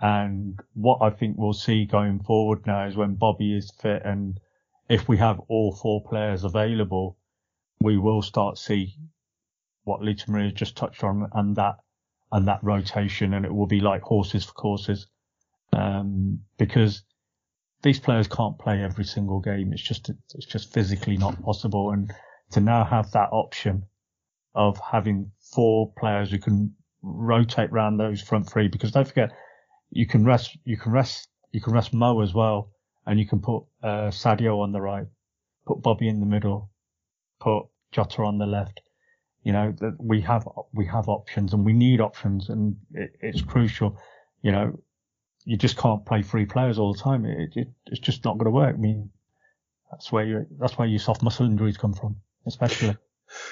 And what I think we'll see going forward now is when Bobby is fit and if we have all four players available, we will start see what Lisa Maria just touched on and that, and that rotation and it will be like horses for courses. Um, because these players can't play every single game. It's just, it's just physically not possible. And to now have that option of having four players who can rotate around those front three, because don't forget, you can rest, you can rest, you can rest Mo as well, and you can put, uh, Sadio on the right, put Bobby in the middle, put Jota on the left. You know, that we have, we have options and we need options and it, it's crucial. You know, you just can't play three players all the time. It, it, it's just not going to work. I mean, that's where you, that's where your soft muscle injuries come from, especially.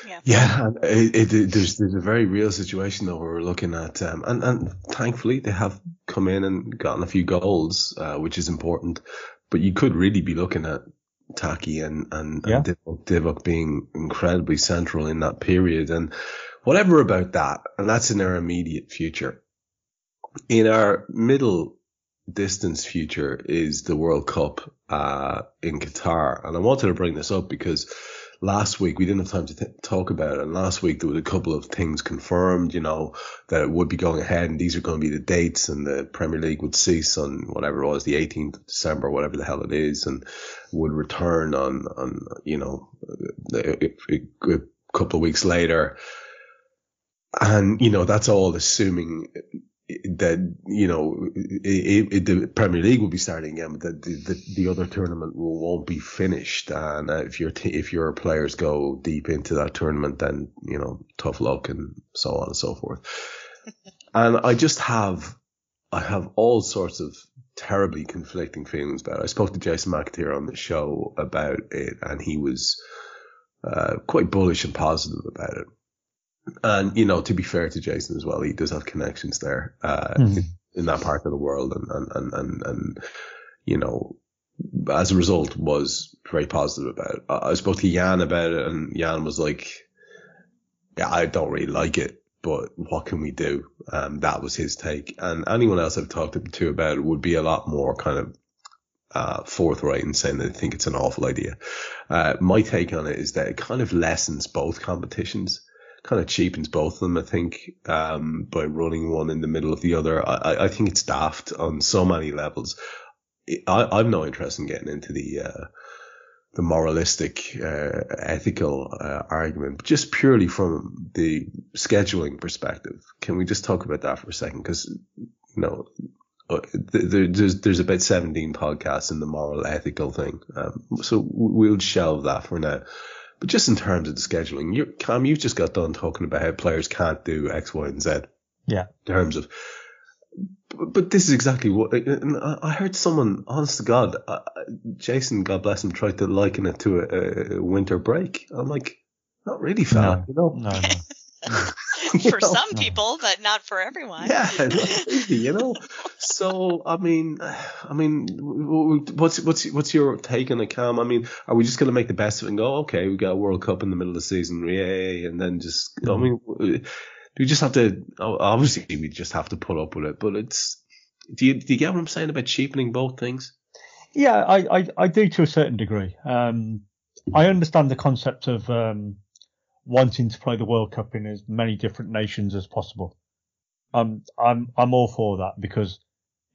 Yeah. Yeah, and it, it, there's there's a very real situation though where we're looking at, um, and and thankfully they have come in and gotten a few goals, uh, which is important. But you could really be looking at Taki and and, Yeah. and Divock, Divock being incredibly central in that period, and whatever about that, and that's in our immediate future. In our middle distance future is the World Cup uh, in Qatar, and I wanted to bring this up because last week we didn't have time to th- talk about it. And last week there was a couple of things confirmed, you know, that it would be going ahead and these are going to be the dates and the Premier League would cease on whatever it was, the 18th of December, whatever the hell it is, and would return on, on, you know, a, a, a couple of weeks later. And, you know, that's all assuming that you know it, it, the Premier League will be starting again, but the, the, the other tournament will, won't be finished. And uh, if your t- if your players go deep into that tournament, then you know tough luck and so on and so forth. and I just have I have all sorts of terribly conflicting feelings about it. I spoke to Jason McAteer on the show about it, and he was uh, quite bullish and positive about it. And, you know, to be fair to Jason as well, he does have connections there, uh, Mhm. in, in that part of the world. And, and, and, and, and, you know, as a result was very positive about it. I, I spoke to Jan about it and Jan was like, yeah, I don't really like it, but what can we do? Um, that was his take. And anyone else I've talked to about it would be a lot more kind of, uh, forthright in saying that they think it's an awful idea. Uh, my take on it is that it kind of lessens both competitions kind of cheapens both of them, I think, um, by running one in the middle of the other. I, I- think it's daft on so many levels. I, I've no interest in getting into the, uh, the moralistic, uh, ethical, uh, argument, just purely from the scheduling perspective. Can we just talk about that for a second? Cause, you know, uh, there, there's, there's about 17 podcasts in the moral ethical thing. Um, so we'll shelve that for now. But just in terms of the scheduling, you Kam, you've just got done talking about how players can't do X, Y, and Z. Yeah. In terms of But, but this is exactly what and I I heard someone, honest to God, uh, Jason, God bless him, tried to liken it to a, a winter break. I'm like, not really, fella. You know? No, no. for some people, but not for everyone. Yeah, not you know. So I mean, I mean, w- w- what's what's what's your take on it, Kam? I mean, are we just gonna make the best of it and go, okay, we got a World Cup in the middle of the season, yay, and then just, I mean, do we just have to? oh, Obviously, we just have to put up with it, but it's. Do you do you get what I'm saying about cheapening both things? Yeah, I, I, I do to a certain degree. Um, I understand the concept of um, wanting to play the World Cup in as many different nations as possible. Um, I'm I'm all for that because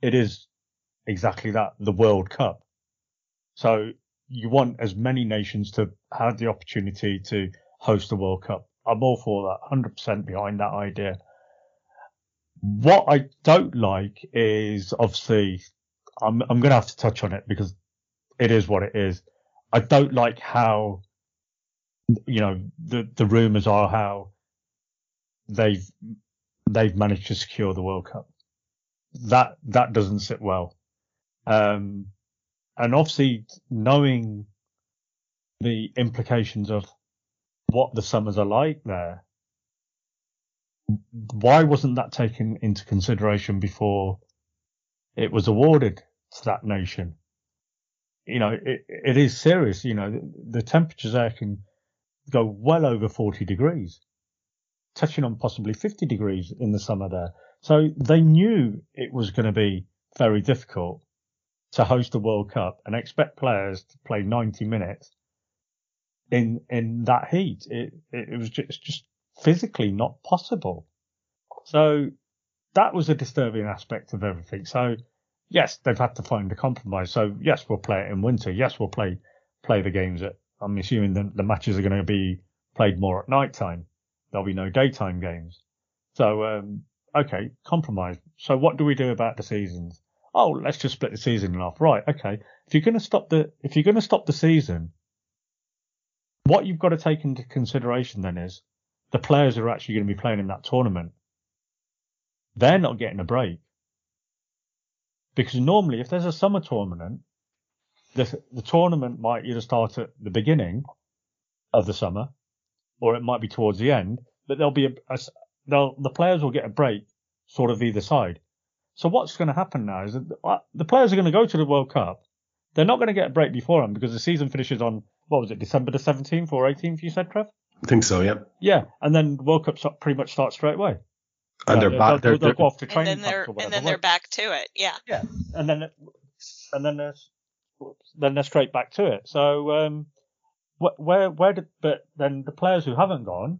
it is exactly that, the World Cup. So you want as many nations to have the opportunity to host the World Cup. I'm all for that, 100% behind that idea. What I don't like is obviously I'm I'm gonna have to touch on it because it is what it is. I don't like how you know the the rumours are how they've they've managed to secure the World Cup. That that doesn't sit well. Um, and obviously knowing the implications of what the summers are like there, why wasn't that taken into consideration before it was awarded to that nation? You know, it, it is serious. You know, the, the temperatures there can go well over 40 degrees, touching on possibly 50 degrees in the summer there. So they knew it was going to be very difficult to host a World Cup and expect players to play 90 minutes in in that heat. It it, was just, just physically not possible. So that was a disturbing aspect of everything. So yes, they've had to find a compromise. So yes, we'll play it in winter. Yes, we'll play play the games at. I'm assuming the, the matches are going to be played more at night time. There'll be no daytime games. So um, okay, compromise. So what do we do about the seasons? Oh, let's just split the season in half. Right. Okay. If you're going to stop the if you're going to stop the season, what you've got to take into consideration then is the players who are actually going to be playing in that tournament. They're not getting a break because normally if there's a summer tournament, the the tournament might either start at the beginning of the summer or it might be towards the end, but there'll be a, a s- they'll, the players will get a break sort of either side. So what's going to happen now is that the, uh, players are going to go to the World Cup. They're not going to get a break beforehand because the season finishes on what was it, December the 17th or 18th? You said, Trev? I think so, yeah. Yeah, and then the World Cup pretty much starts straight away. And Uh, they're they'll, back. they'll, They're, they'll they're, go off to And training then they're and then they're back to it. Yeah. Yeah, and then it- and then they're then they're straight back to it. So um, wh- where where did but then the players who haven't gone,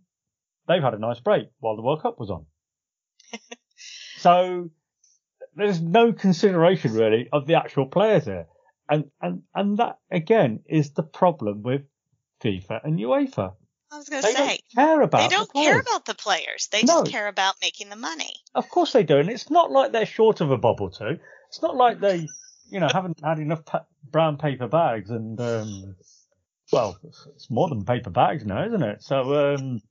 they've had a nice break while the World Cup was on. so there's no consideration really of the actual players here, and and and that again is the problem with FIFA and UEFA. I was going to say don't care about they the don't care players. about the players. They No. just care about making the money. Of course they do, and it's not like they're short of a bob or two. It's not like they, you know, haven't had enough pa- brown paper bags and, um, well, it's more than paper bags now, isn't it? So, um,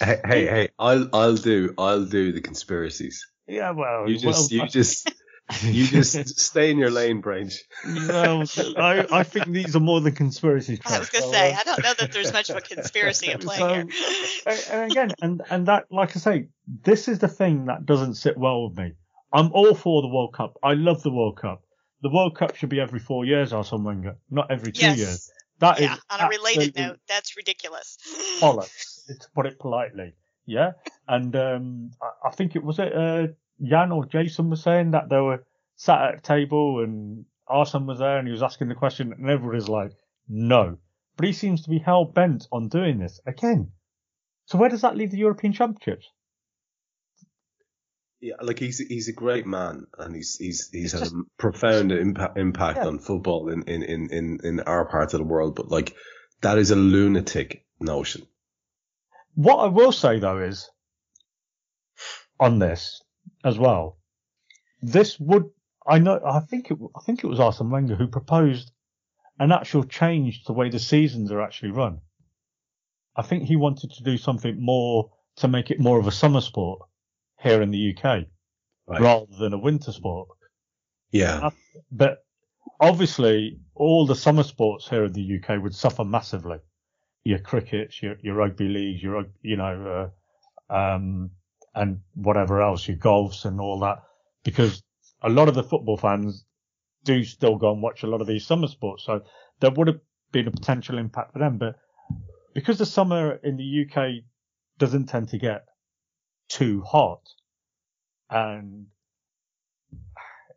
hey, hey, hey, I'll I'll do I'll do the conspiracies. yeah, well, You just well, you just you just stay in your lane, Brainch. well, I, I think these are more than conspiracies. I was going to So, say uh, I don't know that there's much of a conspiracy at play So- here. and and again, and and that, like I say, this is the thing that doesn't sit well with me. I'm all for the World Cup. I love the World Cup. The World Cup should be every four years, Arsene Wenger, not every two yes. years. That is yeah. On a related note, that's ridiculous. bollocks, to put it politely. Yeah, and um, I, I think it was it uh, Jan or Jason was saying that they were sat at a table and Arsene was there and he was asking the question and everybody's like, no. But he seems to be hell bent on doing this again. So where does that leave the European Championships? Yeah, like he's he's a great man, and he's he's he's had a profound impact impact Yeah. on football in, in, in, in, in our part of the world. But like that is a lunatic notion. What I will say though is, on this as well, this would I know I think it I think it was Arsene Wenger who proposed an actual change to the way the seasons are actually run. I think he wanted to do something more to make it more of a summer sport here in the UK, Right. rather than a winter sport. Yeah. But obviously, all the summer sports here in the UK would suffer massively. Your crickets, your, your rugby leagues, your, you know, uh, um, and whatever else, your golfs and all that, because a lot of the football fans do still go and watch a lot of these summer sports. So there would have been a potential impact for them. But because the summer in the UK doesn't tend to get too hot and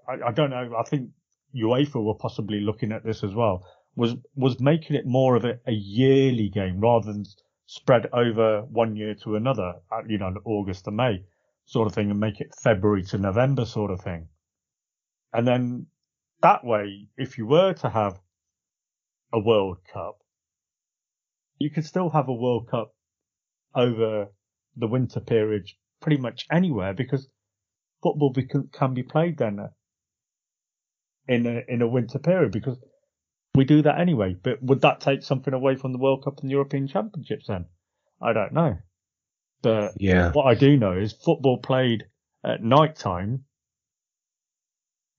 I, I don't know, I think UEFA were possibly looking at this as well, was, was making it more of a, a yearly game rather than spread over one year to another, uh, you know, August to May sort of thing and make it February to November sort of thing. And then that way, if you were to have a World Cup, you could still have a World Cup over the winter period pretty much anywhere because football bec- can be played then uh, in a, in a winter period because we do that anyway. But would that take something away from the World Cup and the European Championships then? I don't know. But Yeah. what I do know is football played at night time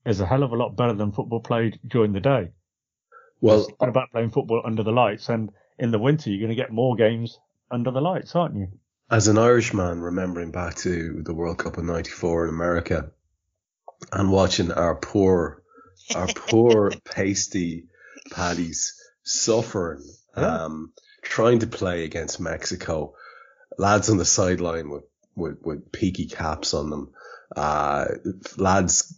is a hell of a lot better than football played during the day. Well, about playing football under the lights, and in the winter you're going to get more games under the lights, aren't you? As an Irishman, remembering back to the World Cup of '94 in America, and watching our poor, our poor pasty paddies suffering, Yeah. um, trying to play against Mexico, lads on the sideline with with, with peaky caps on them, uh, lads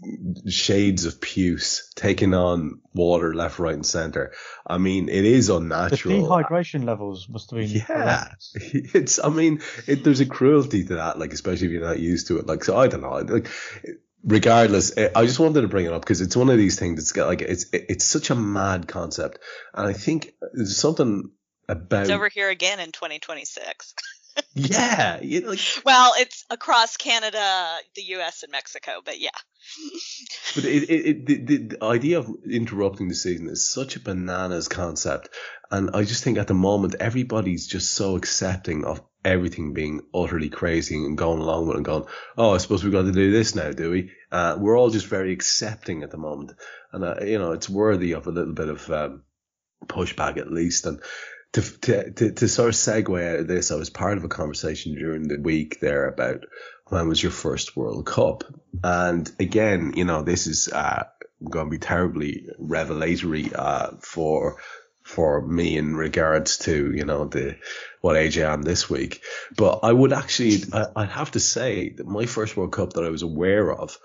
shades of puce taking on water left, right, and centre. I mean, it is unnatural. The unnatural. dehydration levels must have been Yeah, horrendous. it's. I mean, it, there's a cruelty to that, like especially if you're not used to it. Like, so I don't know. Like, regardless, eh, I just wanted to bring it up because it's one of these things that's got like it's it's such a mad concept, and I think there's something about It's over here again in 2026. yeah, you know, like, Well, it's across Canada, the U.S., and Mexico, but yeah. but it, it, it the, the, the idea of interrupting the season is such a bananas concept, and I just think at the moment everybody's just so accepting of everything being utterly crazy and going along with it and going, oh, I suppose we've got to do this now, do we? Uh, we're all just very accepting at the moment, and uh, you know it's worthy of a little bit of um, pushback at least. And to, to to sort of segue out of this, I was part of a conversation during the week there about when was your first World Cup, and again, you know, this is uh, going to be terribly revelatory uh, for for me in regards to you know the what age I am this week. But I would actually I, I'd have to say that my first World Cup that I was aware of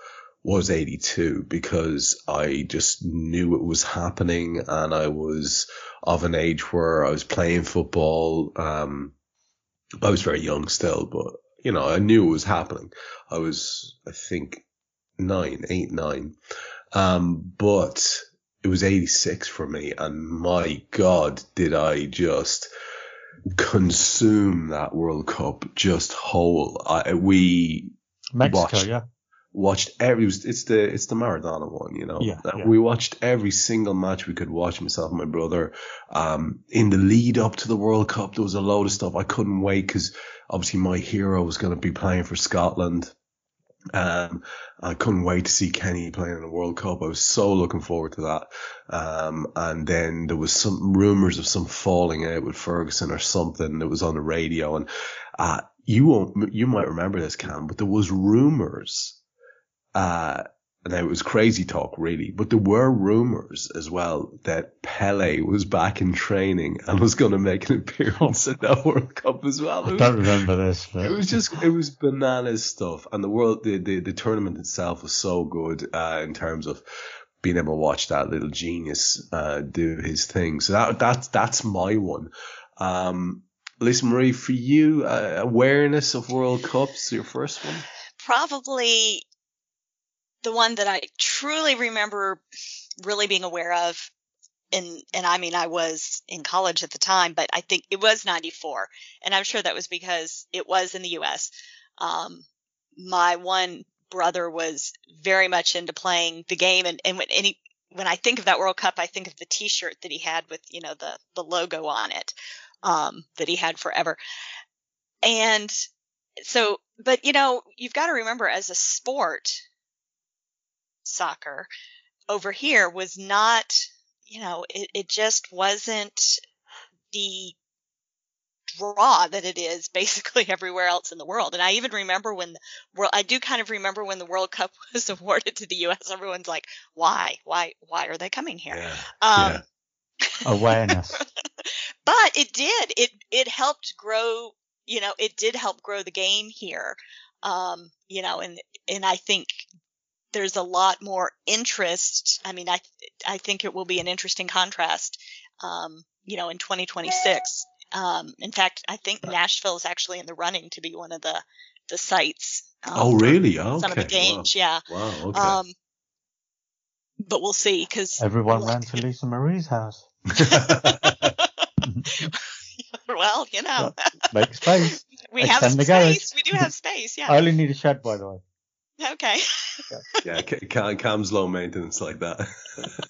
was 82 because I just knew it was happening and I was of an age where I was playing football. Um, I was very young still, but you know, I knew it was happening. I was, I think, nine, eight, nine. Um, but it was 86 for me and my God, did I just consume that World Cup just whole. I, we Mexico, watched- yeah. Watched every. It was, it's the it's the Maradona one, you know. Yeah, yeah. We watched every single match we could watch. Myself and my brother. Um, in the lead up to the World Cup, there was a load of stuff I couldn't wait because obviously my hero was going to be playing for Scotland. Um, I couldn't wait to see Kenny playing in the World Cup. I was so looking forward to that. Um, and then there was some rumors of some falling out with Ferguson or something that was on the radio. And, uh, you won't, you might remember this, Kam, but there was rumors, uh, and it was crazy talk really, but there were rumors as well that Pele was back in training and was going to make an appearance at that World Cup as well. It I was- don't remember this, but it was just it was bananas stuff, and the world the the, the tournament itself was so good uh, in terms of being able to watch that little genius uh, do his thing. So that that's that's my one. Um, Lisa Marie, for you, uh, awareness of World Cups, your first one. Probably the one that I truly remember really being aware of. And, and I mean, I was in college at the time, but I think it was 94. And I'm sure that was because it was in the U.S. Um, my one brother was very much into playing the game. And, and when any, when I think of that World Cup, I think of the t-shirt that he had with, you know, the, the logo on it, um, that he had forever. And so, but you know, you've got to remember as a sport, soccer over here was not, you know, it, it just wasn't the draw that it is basically everywhere else in the world. And I even remember when the world, I do kind of remember when the World Cup was awarded to the U.S. Everyone's like, why, why, why are they coming here? Yeah. Um, yeah. Awareness. but it did. It it helped grow. You know, it did help grow the game here. Um, you know, and and I think there's a lot more interest. I mean, I I think it will be an interesting contrast. Um, you know, in 2026. Um, in fact, I think Nashville is actually in the running to be one of the the sites. Um, Oh, really? Okay. Some of the games, yeah. Wow. wow okay. Um, but we'll see because Everyone ran to Lisa Marie's house. well, you know, Make space. we have extend the space. We do have space. Yeah. I only need a shed, by the way. Okay. Yeah, Ca- Kam, Kam's low maintenance like that.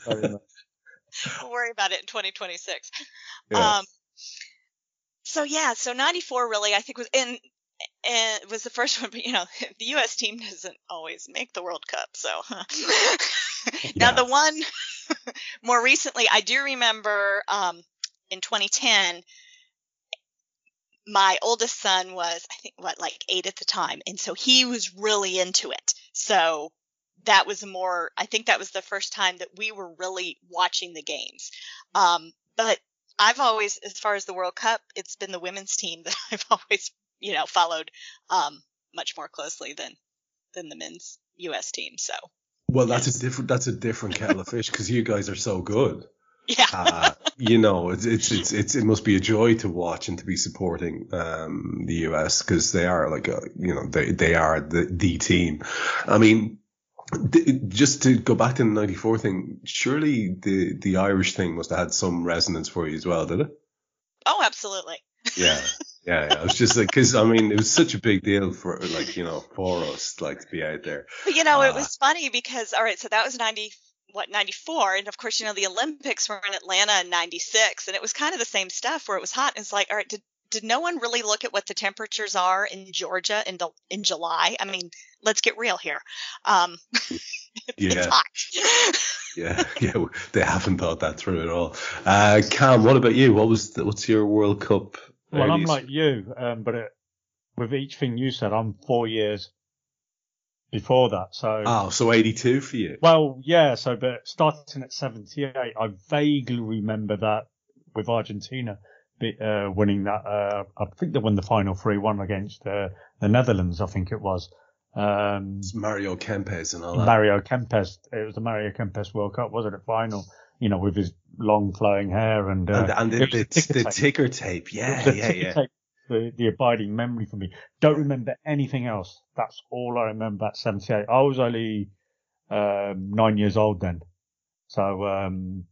Very much. we'll worry about it in 2026. Yeah. Um, so yeah, so 94 really, I think was, and, and was the first one, but you know, the U.S. team doesn't always make the World Cup. So now Yeah. the one more recently, I do remember, um, in 2010, my oldest son was, I think, what, like eight at the time. And so he was really into it. So that was more, I think that was the first time that we were really watching the games. Um, but I've always, as far as the World Cup, it's been the women's team that I've always, you know, followed, um, much more closely than, than the men's U.S. team. So well, that's a different that's a different kettle of fish because you guys are so good. Yeah. Uh, you know, it's, it's it's it's it must be a joy to watch and to be supporting um, the US because they are like a you know they they are the the team. I mean, just to go back to the '94 thing, surely the the Irish thing must have had some resonance for you as well, did it? oh, absolutely. Yeah. Yeah, yeah. It was just like, because I mean, it was such a big deal for like you know for us like to be out there. But you know, Uh, it was funny because all right, so that was ninety what ninety four, and of course, you know, the Olympics were in Atlanta in ninety six, and it was kind of the same stuff where it was hot. And it's like, all right, did did no one really look at what the temperatures are in Georgia in the in July? I mean, let's get real here. Um, it's Yeah. hot. Yeah, yeah, they haven't thought that through at all. Uh, Kam, what about you? What was the, what's your World Cup? Well, I'm like you, um, but it, with each thing you said, I'm four years before that. So, oh, so 82 for you. well, yeah. So, but starting at 78, I vaguely remember that with Argentina uh, winning that. Uh, I think they won the final three-one against uh, the Netherlands. I think it was. Um, It's Mario Kempes and all that. Mario Kempes. It was the Mario Kempes World Cup, wasn't it? Final. You know, with his long flowing hair and uh, and, and the, the, ticker the tape. ticker tape. Yeah, the yeah, yeah. tape, the, the abiding memory for me. Don't remember anything else. That's all I remember at 78. I was only um, nine years old then. So um,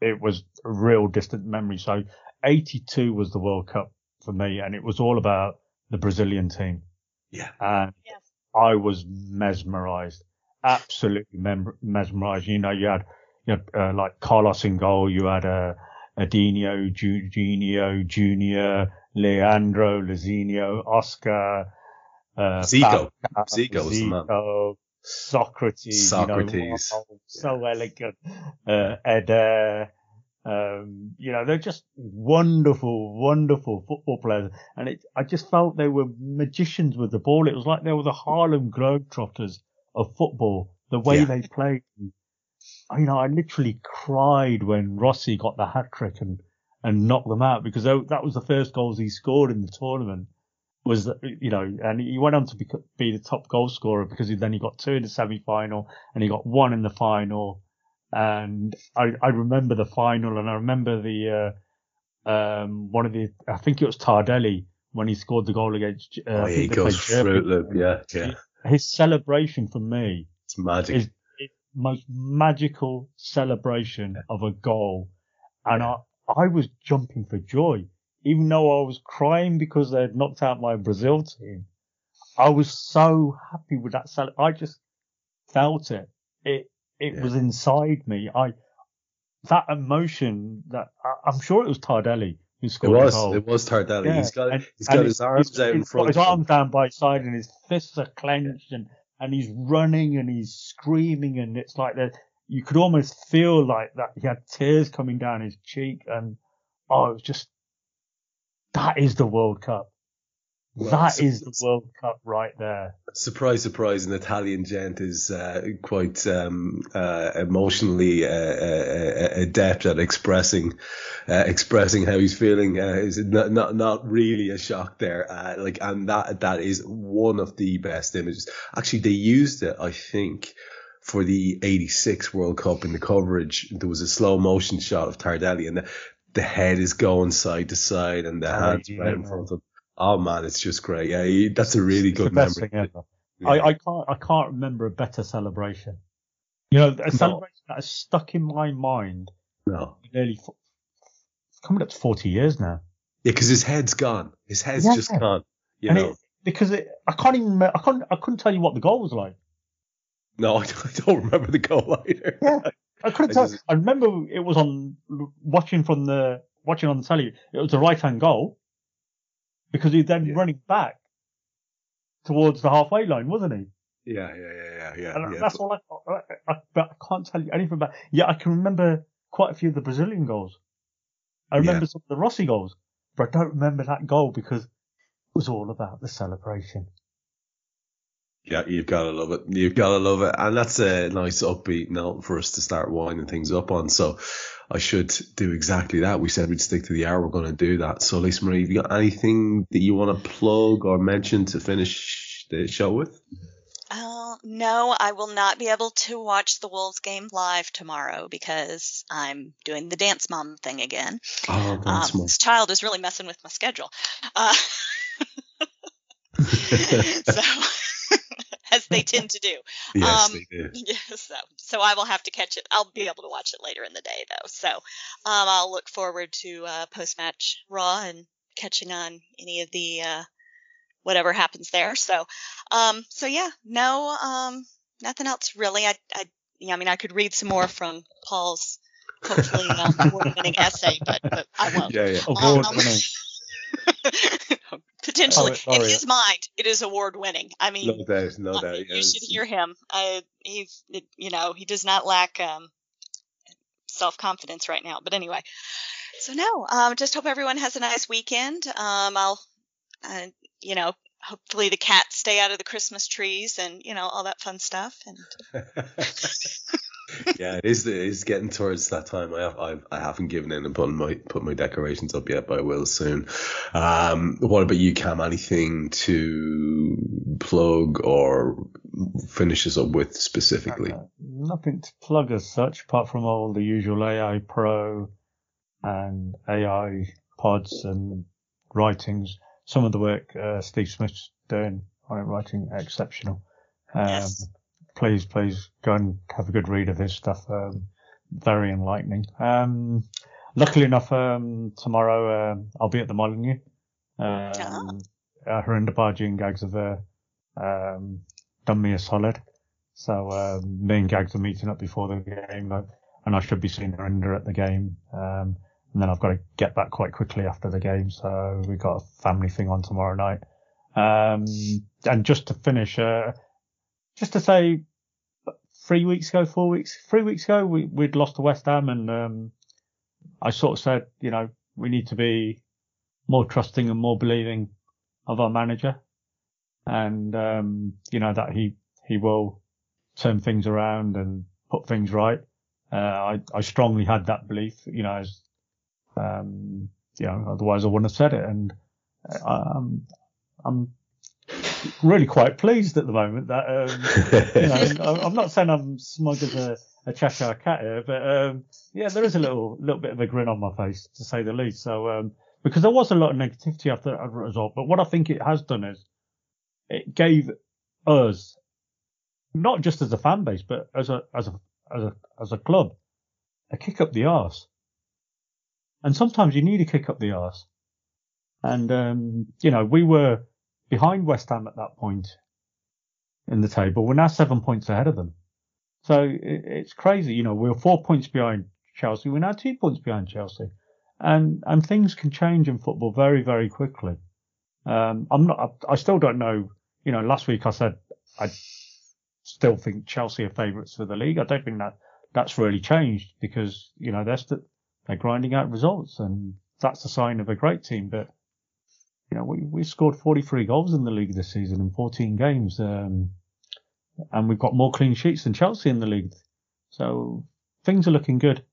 it was a real distant memory. So 82 was the World Cup for me, and it was all about the Brazilian team. Yeah. And Yes. I was mesmerized, absolutely mem- mesmerized. You know, you had, you had uh, like Carlos in goal, you had uh, Adinho, Juninho, Junior, Leandro, Luizinho, Oscar, uh, Zico. Zico was the man. Zico, Socrates, Socrates. you know, so elegant, uh, Eder, um, you know, they're just wonderful, wonderful football players. And it, I just felt they were magicians with the ball. It was like they were the Harlem Globetrotters of football, the way Yeah. they played. You know, I literally cried when Rossi got the hat trick and, and knocked them out because that was the first goals he scored in the tournament. Was you know, and he went on to be, be the top goal scorer because he, then he got two in the semi final and he got one in the final and I, I remember the final and I remember the uh, um one of the I think it was Tardelli when he scored the goal against uh, Oh, yeah, he goes. Fruit Loop. Yeah, yeah. His celebration for me It's magic. is most magical celebration of a goal, and I I was jumping for joy, even though I was crying because they had knocked out my Brazil team. I was so happy with that. Cel- I just felt it. It it Yeah. was inside me. I that emotion that I, I'm sure it was Tardelli who It scored the was. goal. It was Tardelli. Yeah, He's got and- he's got his arms he's- out in he's got. His arms down by his side and his fists are clenched and and he's running and he's screaming and it's like that you could almost feel like that he had tears coming down his cheek and oh it was just that is the World Cup. Well, that so- is the World Cup right there. Surprise, surprise! An Italian gent is uh, quite um, uh, emotionally uh, uh, adept at expressing uh, expressing how he's feeling. Uh, is not, not not really a shock there. Uh, like, and that that is one of the best images. Actually, they used it, I think, for the '86 World Cup in the coverage. There was a slow motion shot of Tardelli, and the, the head is going side to side, and the Oh, hands right in front of him. Oh man, it's just great. Yeah, he, that's a really It's the good best memory. thing ever. Yeah. I, I can't I can't remember a better celebration. You know, a celebration that has stuck in my mind no. nearly it's coming up to forty years now. Yeah, because his head's gone. His head's Yeah. just gone. You and know. it, because it, I can't even I can't I couldn't tell you what the goal was like. No, I don't, remember the goal either. Yeah. I couldn't I tell. just- I remember it was on watching from the watching on the telly. It was a right hand goal because he then Yeah. running back towards the halfway line, wasn't he? Yeah, yeah, yeah, yeah, yeah. And yeah. that's all I, I, I. But I can't tell you anything about. Yeah, I can remember quite a few of the Brazilian goals. I remember some of the Rossi goals, but I don't remember that goal because it was all about the celebration. Yeah, you've got to love it. You've got to love it. And that's a nice upbeat note for us to start winding things up on. So I should do exactly that. We said we'd stick to the hour. We're going to do that. So, Lisa Marie, have you got anything that you want to plug or mention to finish the show with? Uh, no, I will not be able to watch the Wolves game live tomorrow because I'm doing the dance mom thing again. Oh, that's um, this child is really messing with my schedule. Uh, so, they tend to do. yes, um, they do. Yes, so, so I will have to catch it. I'll be able to watch it later in the day, though. So um, I'll look forward to uh, post match Raw and catching on any of the uh, whatever happens there. So, um, so yeah, no, um, nothing else really. I, I, yeah, I mean, I could read some more from Paul's hopefully uh, award-winning essay, but, but I won't. Yeah, yeah. Award Um, winning. Potentially, Oh, in his mind, it is award-winning. I mean, No doubt, no uh, doubt. you yes. should hear him. Uh, he's, it, you know, he does not lack um, self confidence right now. But anyway, so no, um, just hope everyone has a nice weekend. Um, I'll, uh, you know, hopefully the cats stay out of the Christmas trees and you know all that fun stuff. And yeah, it is. It is getting towards that time. I have, I've, I haven't given in and put my put my decorations up yet, but I will soon. Um, what about you, Kam? Anything to plug or finish us up with specifically? Uh, nothing to plug as such, apart from all the usual AI Pro and AI pods and writings. Some of the work uh, Steve Smith's doing on it, writing exceptional. Um, Yes. Please, please go and have a good read of his stuff. Um, very enlightening. Um, luckily enough, um, tomorrow um, I'll be at the Molineux. Um, uh, Harinder Baji and Gags have uh, um, done me a solid. So um, me and Gags are meeting up before the game, uh, and I should be seeing Harinder at the game. Um, and then I've got to get back quite quickly after the game, so we've got a family thing on tomorrow night. Um, and just to finish, uh, just to say, three weeks ago, four weeks, three weeks ago, we, we'd lost to West Ham, and um, I sort of said, you know, we need to be more trusting and more believing of our manager, and um, you know that he he will turn things around and put things right. Uh, I I strongly had that belief, you know, as um, you know, otherwise I wouldn't have said it, and uh, um, I'm really quite pleased at the moment that um, you know, I'm not saying I'm smug as a, a Cheshire cat here, but um, yeah, there is a little little bit of a grin on my face to say the least. So um, because there was a lot of negativity after that result, but what I think it has done is it gave us not just as a fan base, but as a as a as a as a club a kick up the arse. And sometimes you need a kick up the arse. And um, you know, we were behind West Ham at that point in the table. We're now seven points ahead of them. So it's crazy. You know, we were four points behind Chelsea. We're now two points behind Chelsea. And, and things can change in football very, very quickly. Um, I'm not, I, I still don't know, you know, last week I said I, still think Chelsea are favourites for the league. I don't think that that's really changed because you know they're st- they're grinding out results, and that's a sign of a great team. But you know, we we scored 43 goals in the league this season in 14 games, um, and we've got more clean sheets than Chelsea in the league. So things are looking good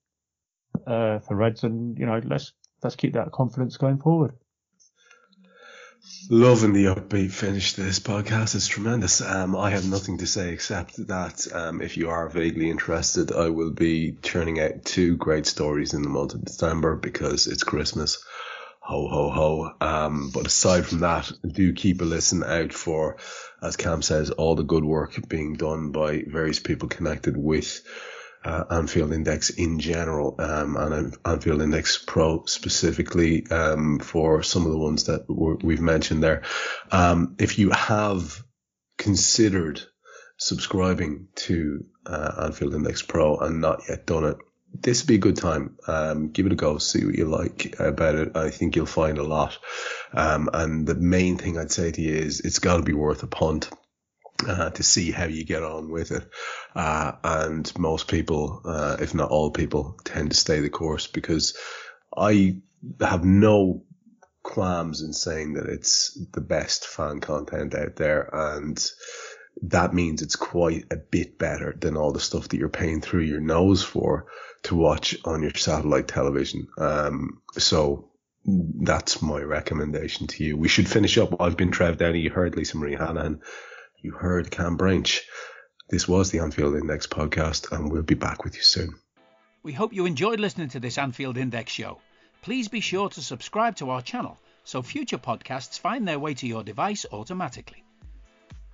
uh, for Reds, and you know, let's let's keep that confidence going forward. Loving the upbeat finish to this podcast. It's tremendous. Um, I have nothing to say except that um, if you are vaguely interested, I will be churning out two great stories in the month of December because it's Christmas. Ho, ho, ho. Um, but aside from that, do keep a listen out for, as Kam says, all the good work being done by various people connected with uh, Anfield Index in general, um, and Anfield Index Pro specifically um, for some of the ones that we've mentioned there. Um, if you have considered subscribing to uh, Anfield Index Pro and not yet done it, this would be a good time. Um, give it a go, see what you like about it. I think you'll find a lot. Um, and the main thing I'd say to you is it's got to be worth a punt uh, to see how you get on with it. Uh, and most people, uh, if not all people, tend to stay the course because I have no qualms in saying that it's the best fan content out there and that means it's quite a bit better than all the stuff that you're paying through your nose for to watch on your satellite television. Um, so that's my recommendation to you. We should finish up. I've been Trev Downey. You heard Lisa Marie Hanahan. You heard Kam Brainch. This was the Anfield Index podcast, and we'll be back with you soon. We hope you enjoyed listening to this Anfield Index show. Please be sure to subscribe to our channel so future podcasts find their way to your device automatically.